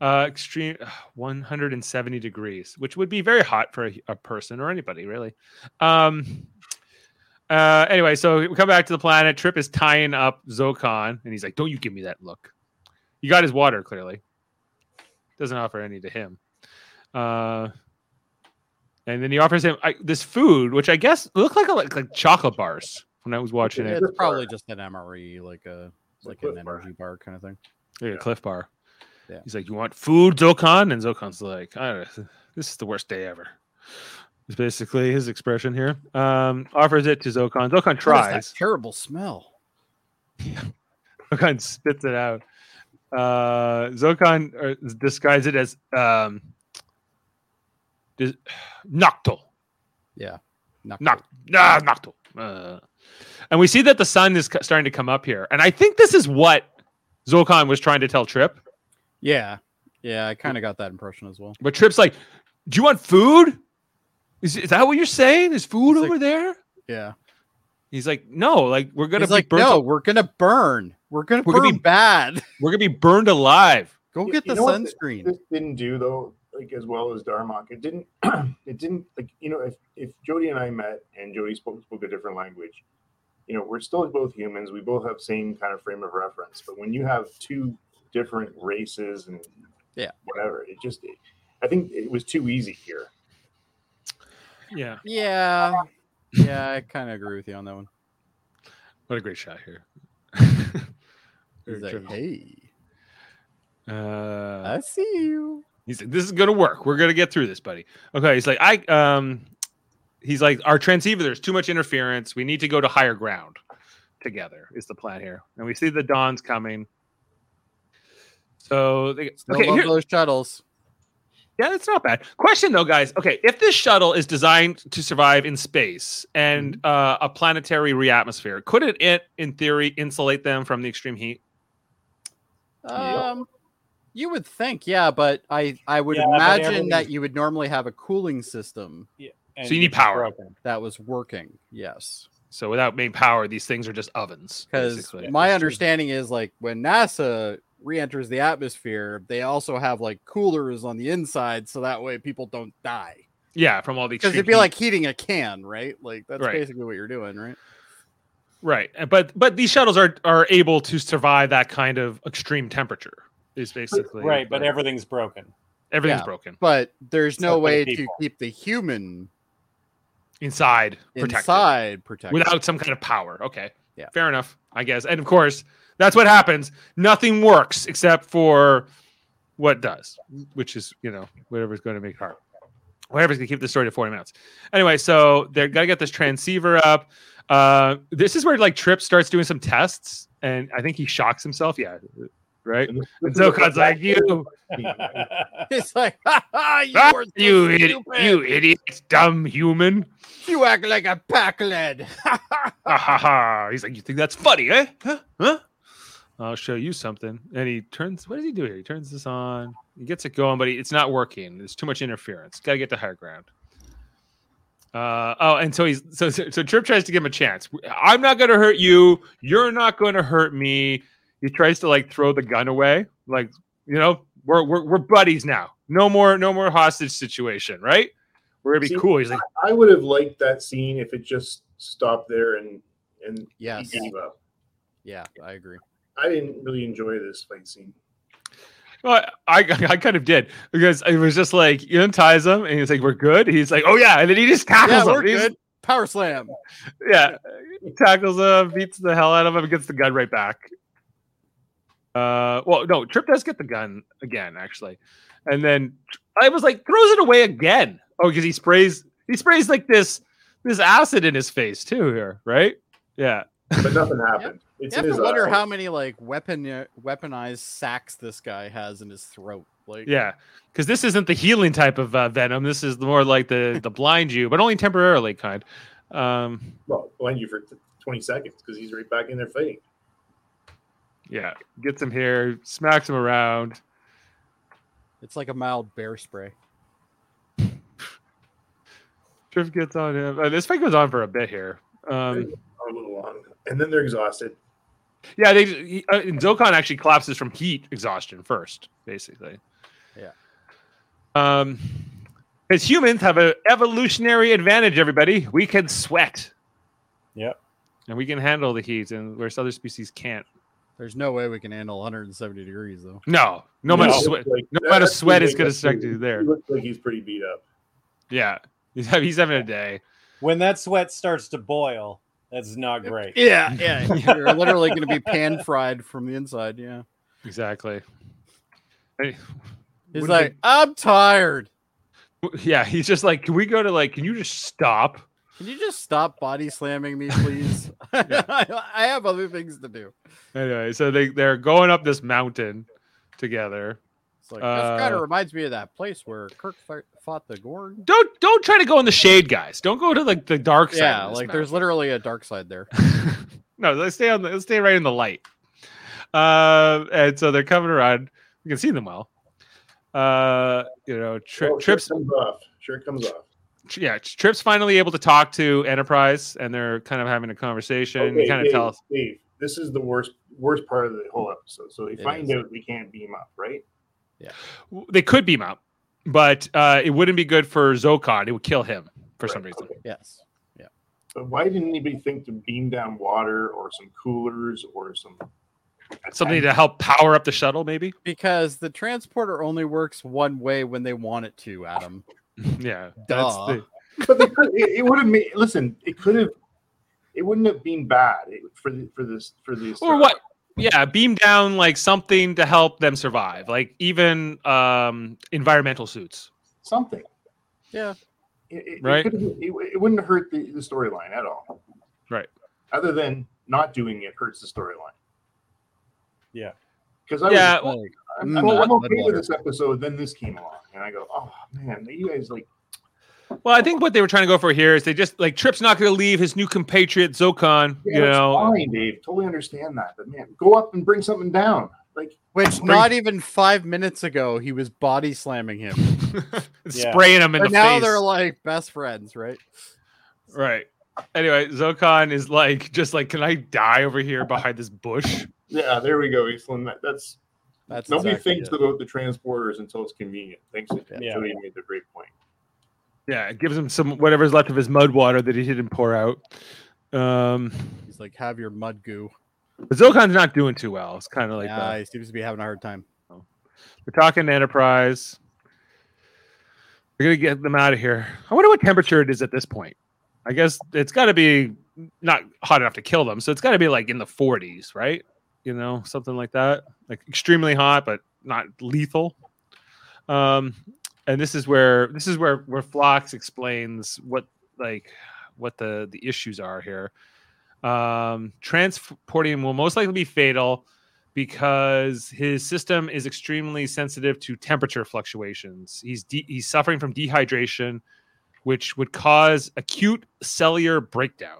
Uh, extreme 170 degrees, which would be very hot for a, a person or anybody, really. Um, uh, anyway, so we come back to the planet. Trip is tying up Zokon, and he's like, "Don't you give me that look." You got his water clearly. Doesn't offer any to him. Uh, and then he offers him I, this food, which I guess looked like a, like, like chocolate bars when I was watching it. It's probably just an MRE, like a like an Cliff Bar. energy bar kind of thing. Yeah, a Cliff Bar. Yeah. He's like, "You want food, Zokon?" And Zokon's like, I don't know, "This is the worst day ever." Is basically his expression here. Um, offers it to Zokon. Zokon What is that tries. terrible smell. Zokon spits it out. Uh, Zokon uh, it as um, dis- noctul. Yeah. Not Noct- ah, noctul. Uh, and we see that the sun is starting to come up here, and I think this is what Zokon was trying to tell Trip. Yeah. Yeah, I kind of got that impression as well. But Trip's like, "Do you want food?" Is, is that what you're saying? Is food It's over like- there? Yeah. He's like, no, like we're gonna He's be like, burnt. no, al- we're gonna burn. We're gonna We're burn gonna be- bad. we're gonna be burned alive. Go You- get you the know what sunscreen. This didn't do though, like as well as Darmok. It didn't. it didn't like you know if if Jody and I met and Jody spoke spoke a different language, you know we're still both humans. We both have same kind of frame of reference. But when you have two different races and Yeah. whatever, it just I think it was too easy here. Yeah. Yeah. Yeah, I kind of agree with you on that one. What a great shot here. He's like, hey, Uh, I see you. He's like, this is gonna work. We're gonna get through this, buddy. Okay. He's like, I um he's like, our transceiver, there's too much interference. We need to go to higher ground together, is the plan here. And we see the Dawns coming. So they, okay, here- those shuttles. Yeah, that's not bad. Question though, guys. Okay, if this shuttle is designed to survive in space and Mm-hmm. uh, a planetary reatmosphere, could it, it, in theory, insulate them from the extreme heat? Um, you would think, yeah, but I I would Yeah, imagine everything's- that you would normally have a cooling system And So you need power. broken. that was working. Yes, So without main power, these things are just ovens. because my understanding is like when NASA re-enters the atmosphere, they also have like coolers on the inside, so that way people don't die. yeah, from all the Because it'd be heat. like heating a can, right? Like that's Right. basically what you're doing, right? Right, but but these shuttles are are able to survive that kind of extreme temperature. Is basically Right, but what- everything's broken. everything's Yeah. broken But there's no Except for way to keep the human inside, protected inside protected. without some kind of power. Okay, Yeah. fair enough, I guess. And of course, that's what happens. Nothing works except for what does, which is you know whatever's going to make heart. Whatever's going to keep the story to 40 minutes. Anyway, so they're going to get this transceiver up. Uh, this is where like Trip starts doing some tests, and I think he shocks himself. Yeah, right. And this- And this is a- Zokan's like, you, It's like, ha ha, you, ah, so you, idiot, you idiot, dumb human. You act like a pack lead. Ha ha ha. He's like, you think that's funny, eh? Huh? Huh? I'll show you something. And he turns, what does he do here? He turns this on. He gets it going, but he, it's not working. There's too much interference. Got to get to higher ground. Uh, oh, and so he's so, so so Trip tries to give him a chance. I'm not going to hurt you. You're not going to hurt me. He tries to like throw the gun away, like you know, we're we're, we're buddies now. No more no more hostage situation, right? We're gonna be See, cool. He's like, I would have liked that scene if it just stopped there and and yes. he gave up. Yeah, I agree. I didn't really enjoy this fight scene. Well, I I kind of did because it was just like he unties him and he's like, "We're good." He's like, "Oh yeah," and then he just tackles Yeah, him. we're He's- good. Power slam. Yeah, he tackles him, beats the hell out of him, gets the gun right back. Uh, well, no, Trip does get the gun again, actually, and then I was like, throws it away again. Oh, because he sprays he sprays like this this acid in his face too here, right? Yeah, But nothing happened. It's You have to wonder eye. how many like weapon uh, weaponized sacks this guy has in his throat. Like, yeah, because this isn't the healing type of uh, venom. This is more like the the blind you, but only temporarily kind. Um, Well, blind you for t- 20 seconds because he's right back in there fighting. Yeah, gets him here, smacks him around. it's like a mild bear spray. Trip gets on him. Uh, this fight goes on for a bit here. Um, a little long. And then they're exhausted. Yeah, they he, uh, and Zokon actually collapses from heat exhaustion first, basically. Yeah. Um, because humans have an evolutionary advantage. Everybody, we can sweat. Yep. And we can handle the heat, and whereas other species can't. There's no way we can handle 170 degrees though. No, no amount of sweat. like- no amount of sweat is gonna that's affect you there. He looks like he's pretty beat up. Yeah, he's, having- he's having a day. when that sweat starts to boil, that's not great. Yeah, yeah. You're literally going to be pan fried from the inside. Yeah. Exactly. Hey, He's what do like, I'm tired. yeah, he's just like, can we go to like, can you just stop? Can you just stop body slamming me, please? I, I have other things to do. Anyway, so they they're going up this mountain together. It's like that kind Uh, of reminds me of that place where Kirk fight, fought the Gorn. Don't don't try to go in the shade, guys. Don't go to like the dark side. Yeah, of this like there's literally a dark side there. no, let's stay on. The, let's stay right in the light. Uh, and so they're coming around. You can see them well. Uh, you know, tri- Oh, trips. Shirt comes off. Shirt comes off. Yeah, Trip's finally able to talk to Enterprise, and they're kind of having a conversation. Okay, he kind of Dave, tells, Dave, this is the worst worst part of the whole episode. So they It find is. out we can't beam up, right? They could beam up, but uh, it wouldn't be good for Zokon. It would kill him for some reason. okay. Yes. Yeah. But why didn't anybody think to beam down water or some coolers or some Something to help power up the shuttle, maybe. Because the transporter only works one way when they want it to, Adam. yeah, Duh. the, But they could, it, it would have made. Listen, it could have. It wouldn't have been bad it- for the for this for this. or what? Yeah, beam down like something to help them survive, like even um, environmental suits. something. Yeah. It, it, Right. It, it, it wouldn't hurt the, the storyline at all. Right. Other than not doing it hurts the storyline. Yeah. Because I Yeah, was, Like, I'm, mm, I'm, well, I'm okay with this episode. Then this came along, and I go, oh man, you guys like. Well, I think what they were trying to go for here is they just like Trip's not going to leave his new compatriot Zokon. Yeah, you that's know, fine, Dave. Totally understand that, but man, go up and bring something down. Like, which not even five minutes ago he was body slamming him. Yeah. spraying him in But the now face. they're like best friends, right? Right. Anyway, Zokon is like, just like, can I die over here behind this bush? yeah, there we go, Eastland. That, that's That's nobody exactly thinks it. about the transporters until it's convenient. Thanks, Yeah. Jody made the great point. Yeah, it gives him some whatever's left of his mud water that he didn't pour out. Um, He's like, have your mud goo. but Zokon's not doing too well. It's kind of like yeah, that. he seems to be having a hard time. We're talking to Enterprise. We're gonna get them out of here. I wonder what temperature it is at this point. I guess it's got to be not hot enough to kill them, so it's got to be like in the 40s, right? You know, something like that, like extremely hot but not lethal. Um, and this is where this is where where Phlox explains what like what the the issues are here. Um, transporting him will most likely be fatal because his system is extremely sensitive to temperature fluctuations. He's de- he's suffering from dehydration, which would cause acute cellular breakdown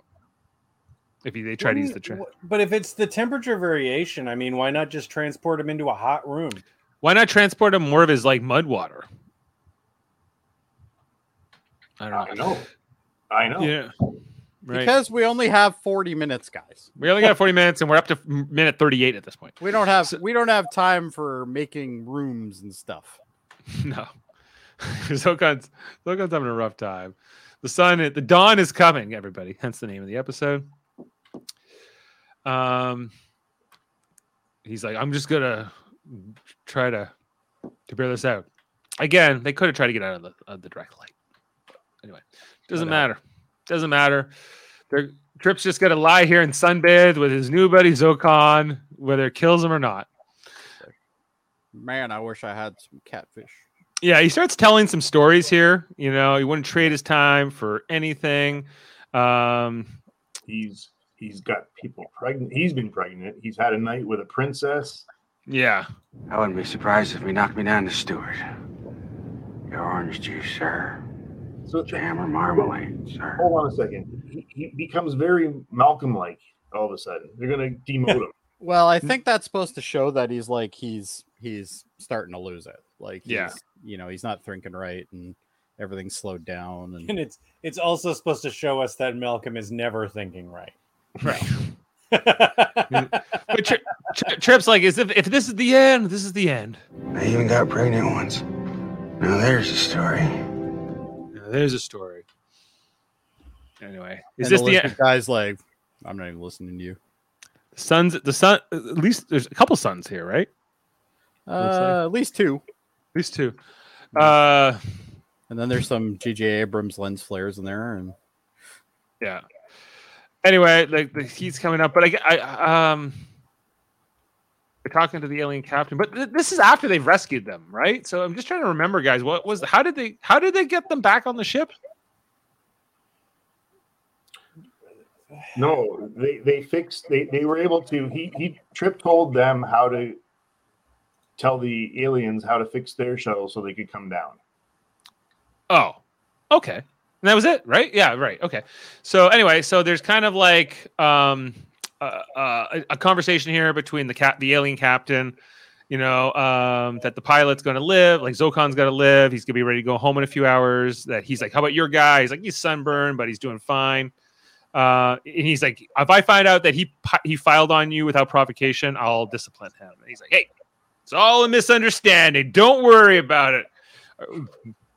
if he, they try to use the tra- Wouldn't- But if it's the temperature variation, I mean, why not just transport him into a hot room? Why not transport him more of his like mud water? I don't I know. know. I know. Yeah. Right. Because we only have 40 minutes, guys. we only got 40 minutes and we're up to minute 38 at this point. We don't have So- we don't have time for making rooms and stuff. No. Zokon's Zokon's having a rough time. The sun, the dawn is coming, everybody. Hence the name of the episode. Um, he's like, I'm just gonna try to to bear this out. Again, they could have tried to get out of the of the direct light. Anyway, doesn't Whatever. matter. Doesn't matter. Their Trip's just gonna lie here and sunbathe with his new buddy Zokon, whether it kills him or not. Man, I wish I had some catfish. Yeah, he starts telling some stories here. You know, he wouldn't trade his time for anything. Um, He's he's got people pregnant. He's been pregnant. He's had a night with a princess. yeah, I wouldn't be surprised if he knocked me down to steward. Your orange juice, sir. So Jam or marmalade, sir. hold on a second. He, he becomes very Malcolm-like all of a sudden. They're gonna demote him. Well, I hmm. think that's supposed to show that he's like he's he's starting to lose it. Like he's, Yeah. you know, he's not thinking right and everything's slowed down and And it's it's also supposed to show us that Malcolm is never thinking right. right. But Tri- Tri- Trip's like, is if, if this is the end, this is the end. I even got pregnant once. Now there's a story. There's a story. Anyway, is and this the the end? guys like I'm not even listening to you. Sons, the son. At least there's a couple sons here, right? Looks like- Uh, at least two. At least two. Uh, And then there's some JJ Abrams lens flares in there and yeah. Anyway, like the heat's coming up, but I, I um, talking to the alien captain, but th- this is after they've rescued them, right? So I'm just trying to remember, guys. What was how did they how did they get them back on the ship? No, they they fixed. They they were able to. He he Trip told them how to tell the aliens how to fix their shuttle so they could come down. Oh, okay. And that was it, right? Yeah, right. Okay. So anyway, so there's kind of like um, uh, uh, a, a conversation here between the cat, the alien captain, you know, um, that the pilot's going to live, like Zokan's going to live. He's going to be ready to go home in a few hours. That he's like, how about your guy? He's like, he's sunburned, but he's doing fine. Uh, and he's like, if I find out that he he filed on you without provocation, I'll discipline him. And he's like, hey, it's all a misunderstanding. Don't worry about it.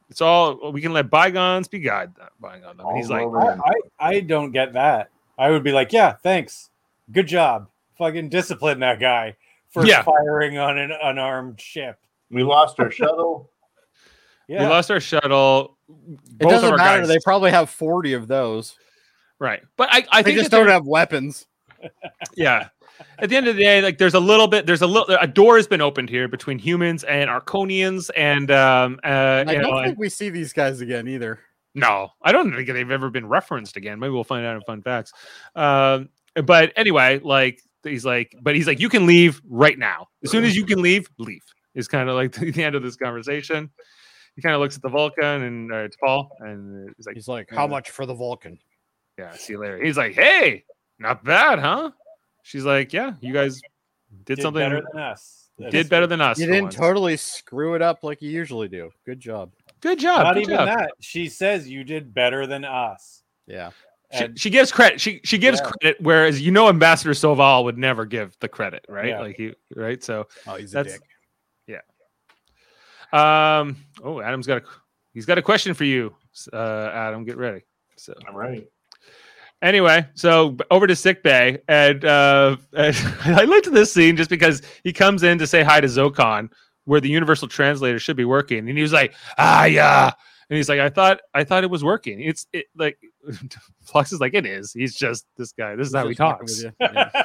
It's all we can let bygones be God bygone. And he's like, I. I, I don't get that. I would be like, yeah, thanks. Good job. Fucking discipline that guy for Yeah. firing on an unarmed ship. we lost our shuttle. Yeah. we lost our shuttle. It Both of doesn't our matter. guys- They probably have 40 of those. right, but I, I They think just don't have weapons. yeah. At the end of the day, like there's a little bit, there's a little, a door has been opened here between humans and Arkonians, and um, uh, I don't know, think and- we see these guys again either. no, I don't think they've ever been referenced again. Maybe we'll find out in fun facts. Um, but anyway, like he's like, but he's like, you can leave right now. As soon as you can leave, leave. Is kind of like the end of this conversation. He kind of looks at the Vulcan and uh, T'Pol, and he's like, He's like, Yeah. how much for the Vulcan? Yeah, see you later. He's like, hey, not bad, huh? She's like, yeah, you guys did, Did something better than us. did better than us. You didn't once. totally screw it up like you usually do. Good job. Good job. Not good even job. that. She says you did better than us. Yeah. She, she gives credit. She she gives Yeah. credit, whereas you know Ambassador Soval would never give the credit, right? Yeah. Like he right. So Oh, he's a dick. um oh Adam's got a he's got a question for you. Uh Adam, get ready. So I'm ready. anyway, so over to sick bay, and uh, and I liked this scene just because he comes in to say hi to Zokan, where the universal translator should be working, and he was like, "Ah, yeah," and he's like, "I thought, I thought it was working. It's it like." Phlox is like, "It is. He's just this guy. This is how he talks." Yeah.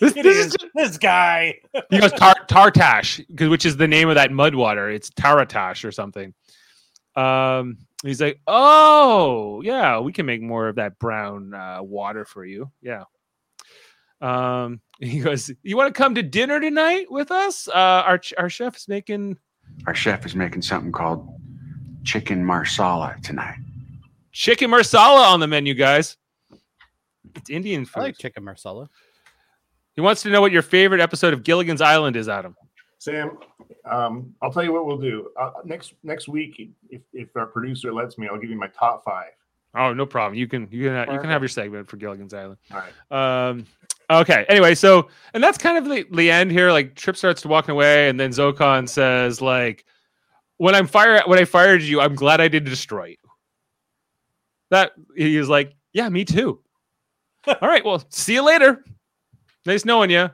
This, this is. is just- this guy. he goes tar- Tartash, 'cause- which is the name of that mud water. It's Taratash or something. Um, he's like, oh yeah, we can make more of that brown uh, water for you. Yeah. Um, he goes, you want to come to dinner tonight with us? Uh, our ch- our chef's making Our chef is making something called chicken marsala tonight. chicken marsala on the menu, guys. It's Indian I food. like chicken marsala. he wants to know what your favorite episode of Gilligan's Island is, Adam. Sam, um, I'll tell you what we'll do. Uh, next next week, if, if our producer lets me, I'll give you my top five. Oh, no problem. You can you can you can have your segment for Gilligan's Island. All right. Um, okay. Anyway, so and that's kind of the, the end here. Like Trip starts to walking away, and then Zokan says, like, when I'm fire when I fired you, I'm glad I didn't destroy you. That he was like, yeah, me too. All right, well, see you later. Nice knowing you.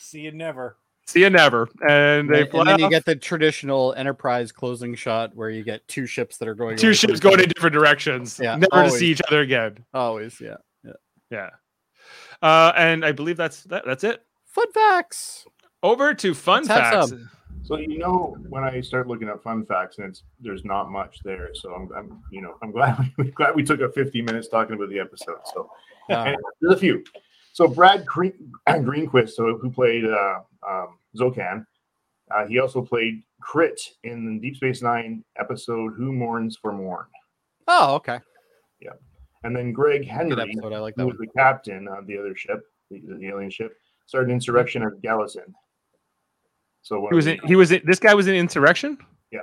See you never. See you never. And they And, fly and then you get the traditional Enterprise closing shot where you get two ships that are going two ships going in different directions. Yeah, never to see each other again. Always, yeah. Yeah. Uh, and I believe that's that, that's it. Fun facts. Over to fun Let's have facts. So you know when I start looking at fun facts and it's there's not much there. So I'm, I'm you know I'm glad we glad we took up 50 minutes talking about the episode. So Uh, there's a few. So Brad Green, Greenquist, so who played uh, um, Zokan, uh, he also played Krit in Deep Space Nine episode "Who Mourns for Morn," oh, okay. Yeah, and then Greg Henry, episode. I like who that was one. the captain of the other ship, the, the alien ship, started Insurrection of Gallatin. So one He was of in, he was in, this guy was in insurrection. Yeah.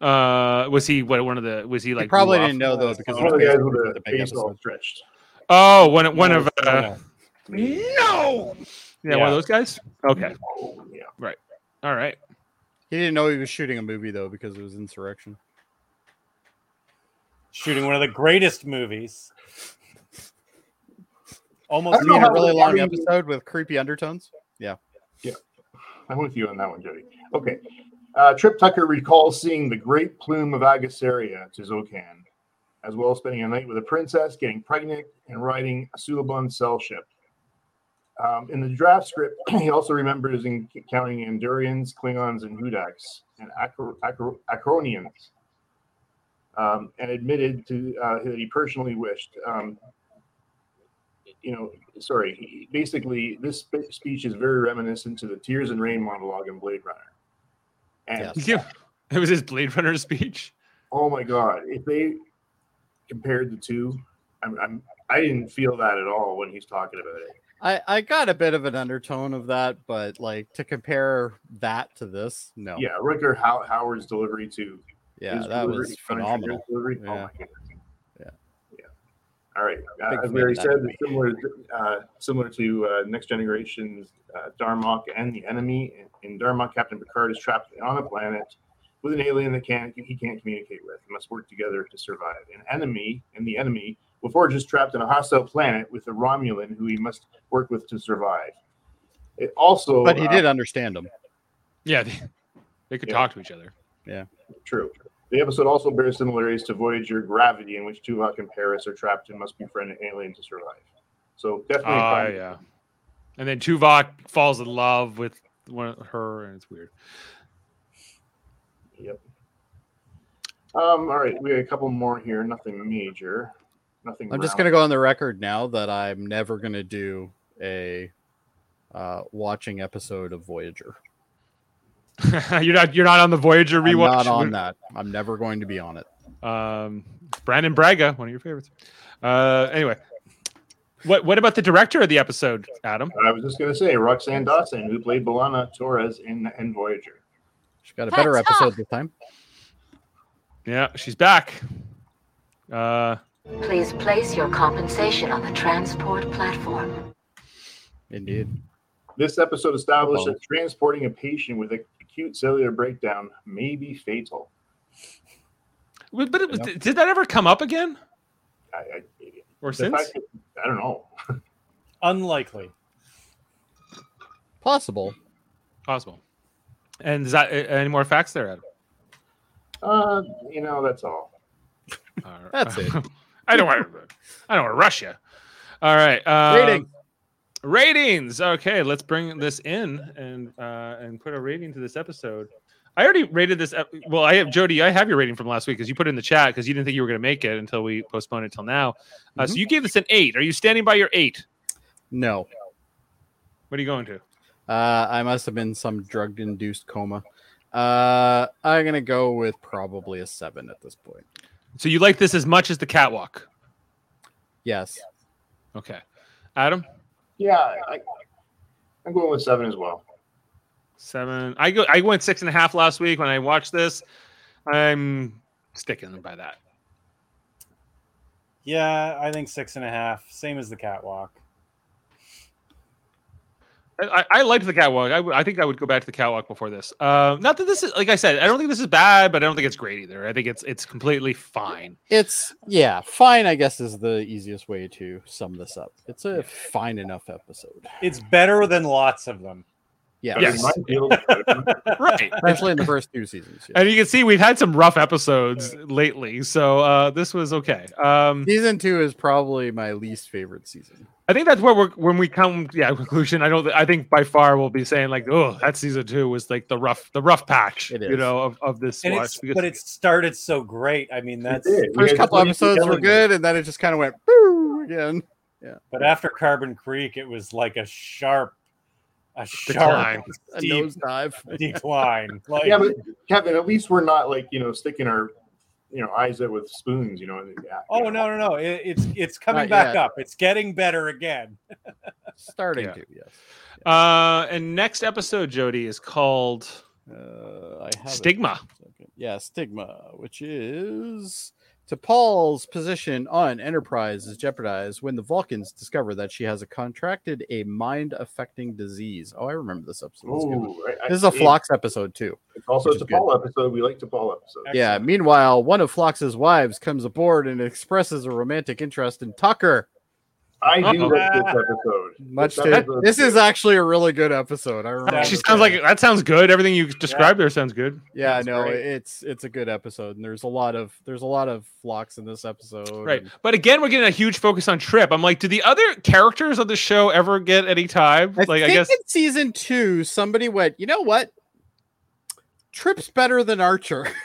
Uh, was he what one of the was he He like probably didn't know though because one of the it was guys with the the big face all stretched. Oh, one one of No, uh, no. no. Yeah, one of those guys. Okay, yeah. Right. All right. He didn't know he was shooting a movie though because it was insurrection. Shooting one of the greatest movies. Almost I don't You mean know a really long episode with creepy undertones? I'm with you on that one, Jody. Okay. Uh, Trip Tucker recalls seeing the great plume of Agosoria to Zokan, as well as spending a night with a princess, getting pregnant, and riding a Suliban cell ship. Um, in the draft script, he also remembers encountering Andorians, Klingons, and Hudaks, and Acro- Acro- um, and admitted to uh, that he personally wished um, you know, sorry, basically, this speech is very reminiscent to the Tears and Rain monologue in Blade Runner. And Yes. Yeah, it was his Blade Runner speech. oh my God, if they compared the two, I'm, I'm, I didn't feel that at all when he's talking about it. I I got a bit of an undertone of that, but like to compare that to this, no. Yeah, Rutger How- Howard's delivery to yeah, that delivery, was phenomenal. Delivery. Oh my goodness. Yeah. Yeah. All right. Uh, Big as fan Mary said, similar uh, similar to uh, Next Generation's uh, Darmok and the Enemy. In Darmok, Captain Picard is trapped on a planet with an alien that can't he can't communicate with. They must work together to survive. An enemy and the enemy, LaForge is trapped on a hostile planet with a Romulan who he must work with to survive. It also, But he uh, did understand him. Yeah, they, they could Yeah. talk to each other. Yeah. True. The episode also bears similarities to Voyager Gravity, in which Tuvok and Paris are trapped and must befriend an alien to survive. So definitely. Oh fun. yeah. And then Tuvok falls in love with one of her, and it's weird. Yep. Um. All right, we got a couple more here. Nothing major. Nothing. I'm just gonna go on the record now that I'm never gonna do a uh, watching episode of Voyager. you're not you're not on the Voyager rewatch. I'm rewatch. not on that. I'm never going to be on it. Um, Brannon Braga, one of your favorites. Uh, anyway, what what about the director of the episode, Adam? I was just gonna say Roxann Dawson, who played B'Elanna Torres in in Voyager. She got a better That's episode this time. Yeah, she's back. Uh, Please place your compensation on the transport platform. Indeed. This episode established Uh-oh. that transporting a patient with a acute cellular breakdown may be fatal. but but it was, did that ever come up again I, I, or the since? that- I don't know. Unlikely. Possible. Possible. And is that uh, any more facts there, Adam? Uh, you know, that's all. All right. That's it. I don't want to. I don't want to rush you. All right. Um, Rating. Ratings. Okay, let's bring this in and uh, and put a rating to this episode. I already rated this. ep- Well, I have Jody. I have your rating from last week because you put it in the chat because you didn't think you were going to make it until we postponed it till now. Uh, So you gave this an eight. Are you standing by your eight? No. What are you going to? Uh, I must have been some drug induced coma. Uh, I'm gonna go with probably a seven at this point. So you like this as much as the catwalk? Yes. Okay, Adam. Yeah, I, I'm going with seven as well. Seven. I go. I went six and a half last week when I watched this. I'm sticking by that. Yeah, I think six and a half. Same as the catwalk. I, I liked the catwalk. I, w- I think I would go back to the catwalk before this. Uh, not that this is like I said. I don't think this is bad, but I don't think it's great either. I think it's it's completely fine. It's yeah, fine. I guess is the easiest way to sum this up. It's a fine enough episode. It's better than lots of them. Yeah, Yes. Right. especially in the first two seasons. yeah. And you can see we've had some rough episodes lately, so uh, this was okay. Um, Season two is probably my least favorite season. I think that's where we're when we come, yeah, conclusion. I don't. I think by far we'll be saying like, oh, that season two was like the rough, the rough patch, It you know, of, of this And watch. because- but it started so great. I mean, that's did. We First couple episodes were telling good, and then it just kind of went boo again. Yeah. But after Carbon Creek, it was like a sharp, a Decline. sharp A steep nosedive. decline. Like, Yeah, but Kevin, at least we're not like you know sticking our you know eyes it with spoons. You know. and- Yeah, oh no, no, no! It, it's it's coming Not back yet. up. It's getting better again. Starting Yeah. to, yes. uh, and next episode, Jody, is called Uh, I have. Stigma. Yeah, stigma, which is T'Pol's position on Enterprise is jeopardized when the Vulcans discover that she has a contracted a mind-affecting disease. Oh, I remember this episode. It was good. Ooh, right. This is a It- Phlox episode too. It's also it's a is good. Paul episode. We like T'Pol episode. Yeah. Excellent. Meanwhile, one of Phlox's wives comes aboard and expresses a romantic interest in Tucker. I do Uh-oh. like this episode. Much That to, this is actually a really good episode. I remember. She Sounds sounds like that sounds good. Everything you described there sounds good. yeah, That's no, great. it's it's a good episode, and there's a lot of there's a lot of Phlox in this episode. Right. and- But again, we're getting a huge focus on Trip. I'm like, do the other characters of the show ever get any time? I like, I guess in season two, somebody went, you know what? Trip's better than Archer.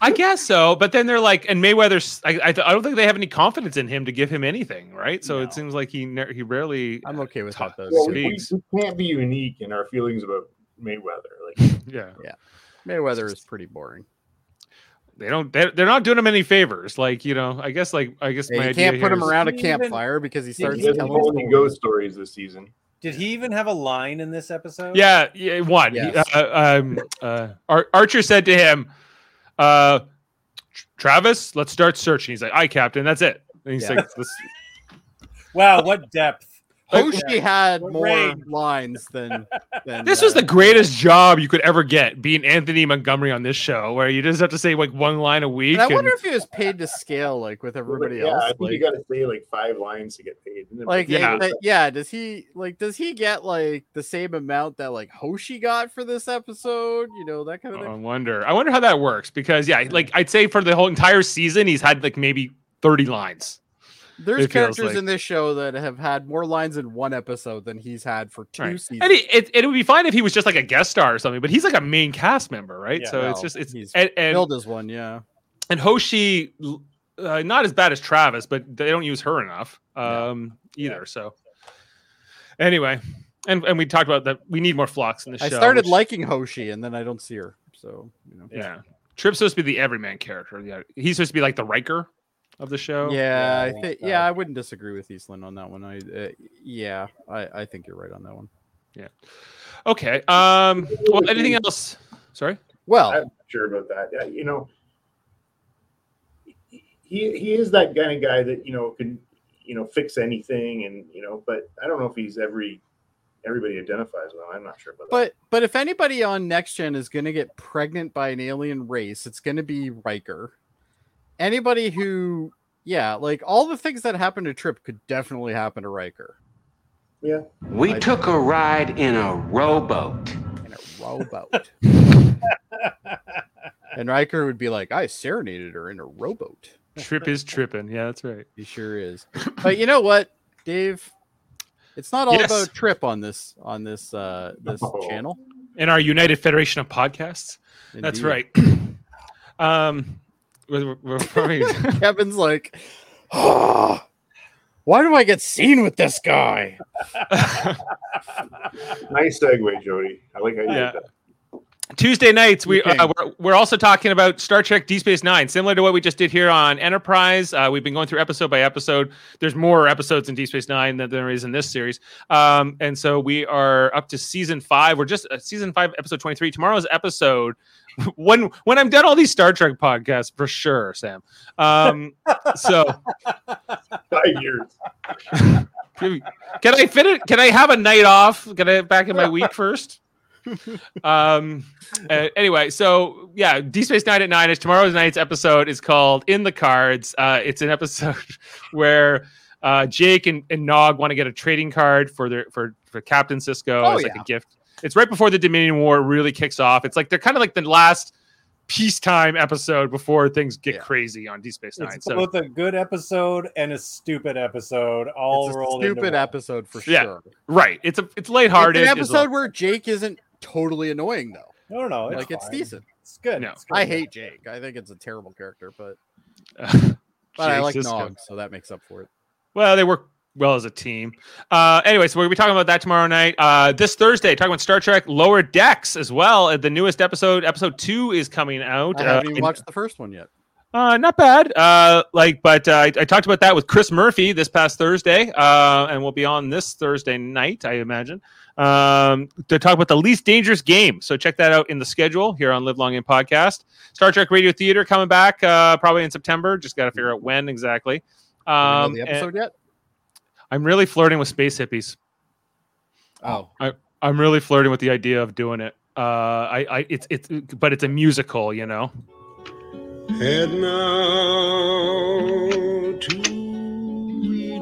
I guess so. But then they're like, and Mayweather's. I, I, I don't think they have any confidence in him to give him anything, right? So No. it seems like he ne- he rarely. I'm okay with Talk- that though. Well, we, we, can't be unique in our feelings about Mayweather. Like Yeah. Mayweather is pretty boring. they don't they're, they're not doing him any favors. Like you know, I guess like I guess Yeah, my you idea can't put him around a Did he even- campfire because he did starts He he telling tell any ghost stories this season. Did he even have a line in this episode? Yeah, yeah, one. He- Yes. uh, um, uh, Ar- Archer said to him, uh, "Travis, let's start searching." He's like, "Aye, Captain." That's it. And he's Yeah. like, "This." Wow, what depth. Hoshi had more range? lines than, than This was uh, the greatest job you could ever get, being Anthony Montgomery on this show, where you just have to say like one line a week. And I and- wonder if he was paid to scale like with everybody yeah, else. I think like, you got to say like five lines to get paid. Like Yeah. yeah. yeah, does he like does he get like the same amount that like Hoshi got for this episode? You know, that kind of I thing. wonder. I wonder how that works because yeah, like I'd say for the whole entire season, he's had like maybe thirty lines. There's characters like- in this show that have had more lines in one episode than he's had for two Right. seasons. And he, it, it would be fine if he was just like a guest star or something, but he's like a main cast member, right? Yeah. so it's just it's he's and and, as one, yeah. and Hoshi, uh, not as bad as Travis, but they don't use her enough Yeah. um, either. So anyway, and and we talked about that we need more Phlox in the show. I started which- liking Hoshi and then I don't see her. So, you know. yeah. Trip's supposed to be the everyman character. Yeah, he's supposed to be like the Riker of the show. Yeah, Yeah, I I think yeah. I wouldn't disagree with Eastland on that one. I uh, yeah, I, I think you're right on that one. Yeah. Okay. Um. Well, anything else? Sorry. Well, I'm not sure about that. Yeah, you know, he he is that kind of guy that you know can you know fix anything, and you know, but I don't know if he's every everybody identifies with. I'm not sure about that. but but if anybody on next gen is going to get pregnant by an alien race, it's going to be Riker. Anybody who yeah, like all the things that happened to Trip could definitely happen to Riker Yeah, We I- took a ride in a rowboat. in a rowboat. and Riker would be like, "I serenaded her in a rowboat." Trip is tripping. Yeah, that's right. He sure is. But you know what, Dave? It's not all Yes. about Trip on this on this uh this Oh. channel. In our United Federation of Podcasts. That's right. um. We're- we're probably- Kevin's like, "Ah, why do I get seen with this guy? nice segue, Jody. I like how you Yeah. did that. Tuesday nights, we, uh, we're, we're also talking about Star Trek Deep Space Nine, similar to what we just did here on Enterprise. Uh, we've been going through episode by episode. There's more episodes in Deep Space Nine than there is in this series, um, and so we are up to season five. We're just uh, season five, episode twenty three. Tomorrow's episode. When when I'm done all these Star Trek podcasts, for sure, Sam. Um, so Five years. can I fit it? Can I have a night off? Can I back in my week first? um. uh, anyway, so yeah, Deep Space Nine at nine is tomorrow's night's episode. is called In the Cards. Uh, it's an episode where uh, Jake and, and Nog want to get a trading card for their for for Captain Sisko Oh, as like a gift. It's right before the Dominion War really kicks off. It's like they're kind of like the last peacetime episode before things get Yeah. crazy on Deep Space Nine. It's So both a good episode and a stupid episode all It's a rolled into stupid one. episode for Yeah. sure. right, it's a it's It's lighthearted. an It's a- episode where Jake isn't totally annoying though. No, no, no. It's like it's decent. It's good. No. It's good. I hate Jake. I think it's a terrible character, but but I like Sisko. Nog, so that makes up for it. Well, they work well as a team. Uh, anyway, so we're gonna be talking about that tomorrow night. Uh, this Thursday, talking about Star Trek Lower Decks as well. Uh, The newest episode, episode two, is coming out. I Uh, haven't even watched the first one yet. uh, not bad. Uh, like, but uh, I, I talked about that with Chris Murphy this past Thursday, uh, and we'll be on this Thursday night, I imagine, um, to talk about the least dangerous game. So check that out in the schedule here on Live Long in Podcast. Star Trek Radio Theater coming back uh, probably in September. Just got to figure out when exactly. Do we know Um, the and episode yet? I'm really flirting with space hippies. Oh, I'm really flirting with the idea of doing it. Uh, I, I, it's, it's, but it's a musical, you know. Head now to Eden.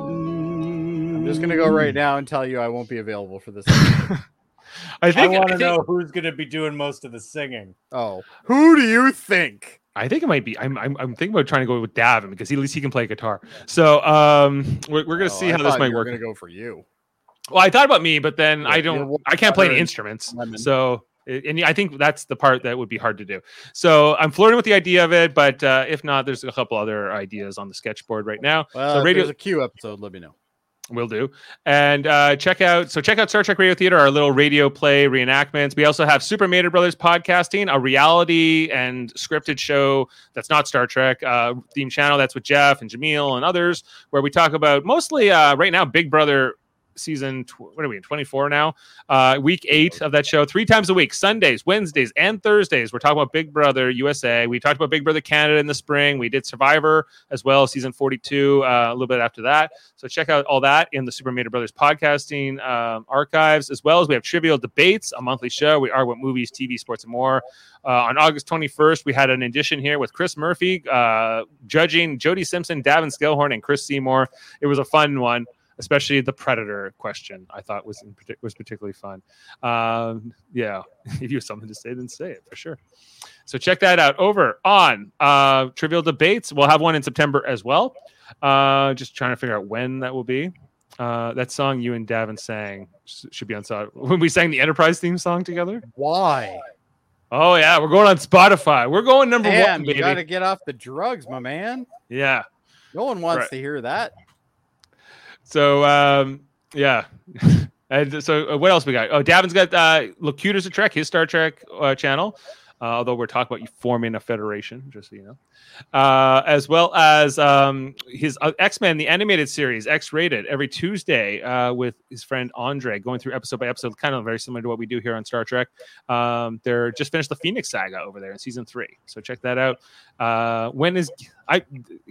I'm just gonna go right now and tell you I won't be available for this. I think I want to know who's going to be doing most of the singing. oh, who do you think? I think it might be. I'm, I'm, I'm thinking about trying to go with Davin because he, at least he can play guitar. So, um, we're, we're gonna Oh, see I how this might you were work. Gonna go for you. Well, I thought about me, but then Yeah, I don't. I can't play any instruments. lemon. So, and I think that's the part that would be hard to do. So, I'm flirting with the idea of it, but uh, if not, there's a couple other ideas on the sketchboard right now. Well, so, if radio. there's a Q episode. Let me know. Will do. And uh, check out so check out Star Trek Radio Theater, our little radio play reenactments. We also have Super Mater Brothers podcasting, a reality and scripted show that's not Star Trek uh, theme channel. That's with Jeff and Jameel and others, where we talk about mostly uh, right now Big Brother season tw- what are we in 24 now? Uh week eight of that show three times a week sundays wednesdays and thursdays. We're talking about big brother usa we talked about big brother canada in the spring. We did survivor as well season 42 uh, a little bit after that. So check out all that in the super Mater brothers podcasting um, archives as well as we have trivial debates a monthly show. We are what movies tv sports and more. Uh, on August 21st, we had an edition here with Chris Murphy uh, judging Jody Simpson, Davin Skellhorn, and Chris Seymour. It was a fun one especially the predator question i thought was in, was particularly fun. Um, yeah if you have something to say then say it for sure. So check that out. Over on uh, trivial debates we'll have one in september as well. Uh, just trying to figure out when that will be. Uh, that song you and davin sang should be on side when we sang the enterprise theme song together. Why? oh yeah we're going on spotify. We're going number one you got to get off the drugs, my man. yeah. No one wants Right. to hear that. So um, yeah. And so uh, what else we got? Oh, Davin's got uh, Locutus of Trek, his Star Trek uh, channel. Uh, although we're talking about you forming a federation, just so you know, uh, as well as um, his uh, X Men, the animated series, X rated, every Tuesday uh, with his friend Andre, going through episode by episode, kind of very similar to what we do here on Star Trek. Um, they're just finished the Phoenix Saga over there in season three, so check that out. Uh, when is I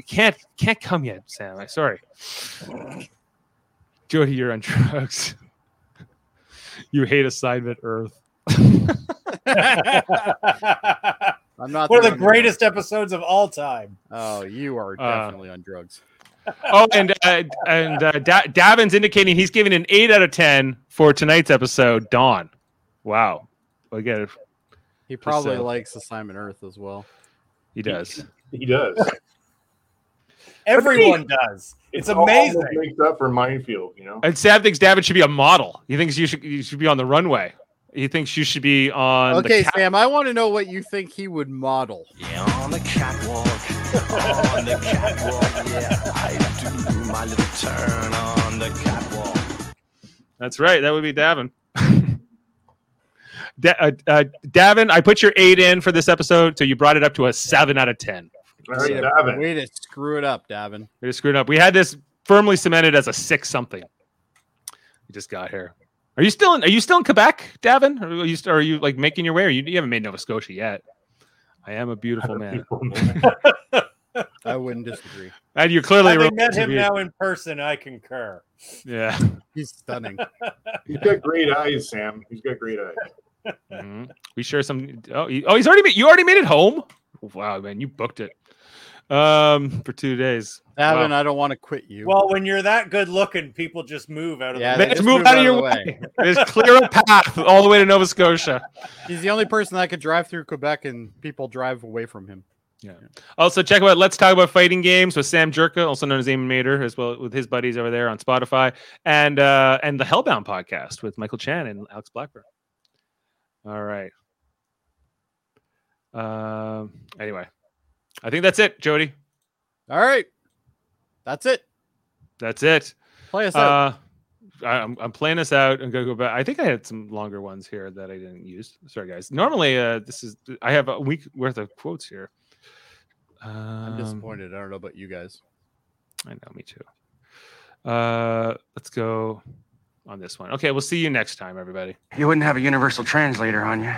can't can't come yet, Sam? I'm sorry. Jody, you're on drugs. you hate assignment Earth. I'm not One of the one. greatest episodes of all time. Oh, you are Uh, definitely on drugs. Oh, and uh, and uh, da- Davin's indicating he's giving an eight out of ten for tonight's episode. Dawn. Wow. Again, He probably so- likes Assignment Earth as well. he does. He does. Everyone does. It's all amazing. Makes up for minefield, you know. And Sam thinks Davin should be a model. He thinks you should you should be on the runway. He thinks you should be on. Okay, the ca- Sam, I want to know what you think he would model. Yeah, on the catwalk, on the catwalk, yeah, I do my little turn on the catwalk. That's right. That would be Davin. Da- uh, uh, Davin, I put your eight in for this episode, so you brought it up to a seven out of ten. All right, Way to- Davin. Way to screw it up, Davin. We just screwed up. We had this firmly cemented as a six something. We just got here. Are you still in? Are you still in Quebec, Davin? Or are you? Are you like making your way? Or you, you haven't made Nova Scotia yet? I am a beautiful man, I wouldn't disagree. and you're clearly. Having met him now in person, I concur. Yeah. He's stunning. He's got great eyes, Sam. He's got great eyes. Mhm. We share some. Oh, he, oh, he's already made. You already made it home. Wow, man, you booked it. Um, for two days. Davin, Wow. I don't want to quit you. Well, when you're that good looking, people just move out of Yeah, the way. Let's just move move out of out your of the way. There's clear a path all the way to Nova Scotia. He's the only person that could drive through Quebec and people drive away from him. Yeah. Also, check out Let's Talk About Fighting Games with Sam Jerka, also known as Eamon Mater, as well with his buddies over there on Spotify, and uh, and the Hellbound podcast with Michael Chan and Alex Blackburn. All right. Um. Anyway, I think that's it, Jody. All right. That's it. That's it. Play us out. Uh, I, I'm, I'm playing this out and gonna go back. I think I had some longer ones here that I didn't use. Sorry, guys. Normally, uh, this is I have a week worth of quotes here. I'm Um, disappointed. I don't know about you guys. I know, me too. Uh, let's go on this one. Okay, we'll see you next time, everybody. You wouldn't have a universal translator on you.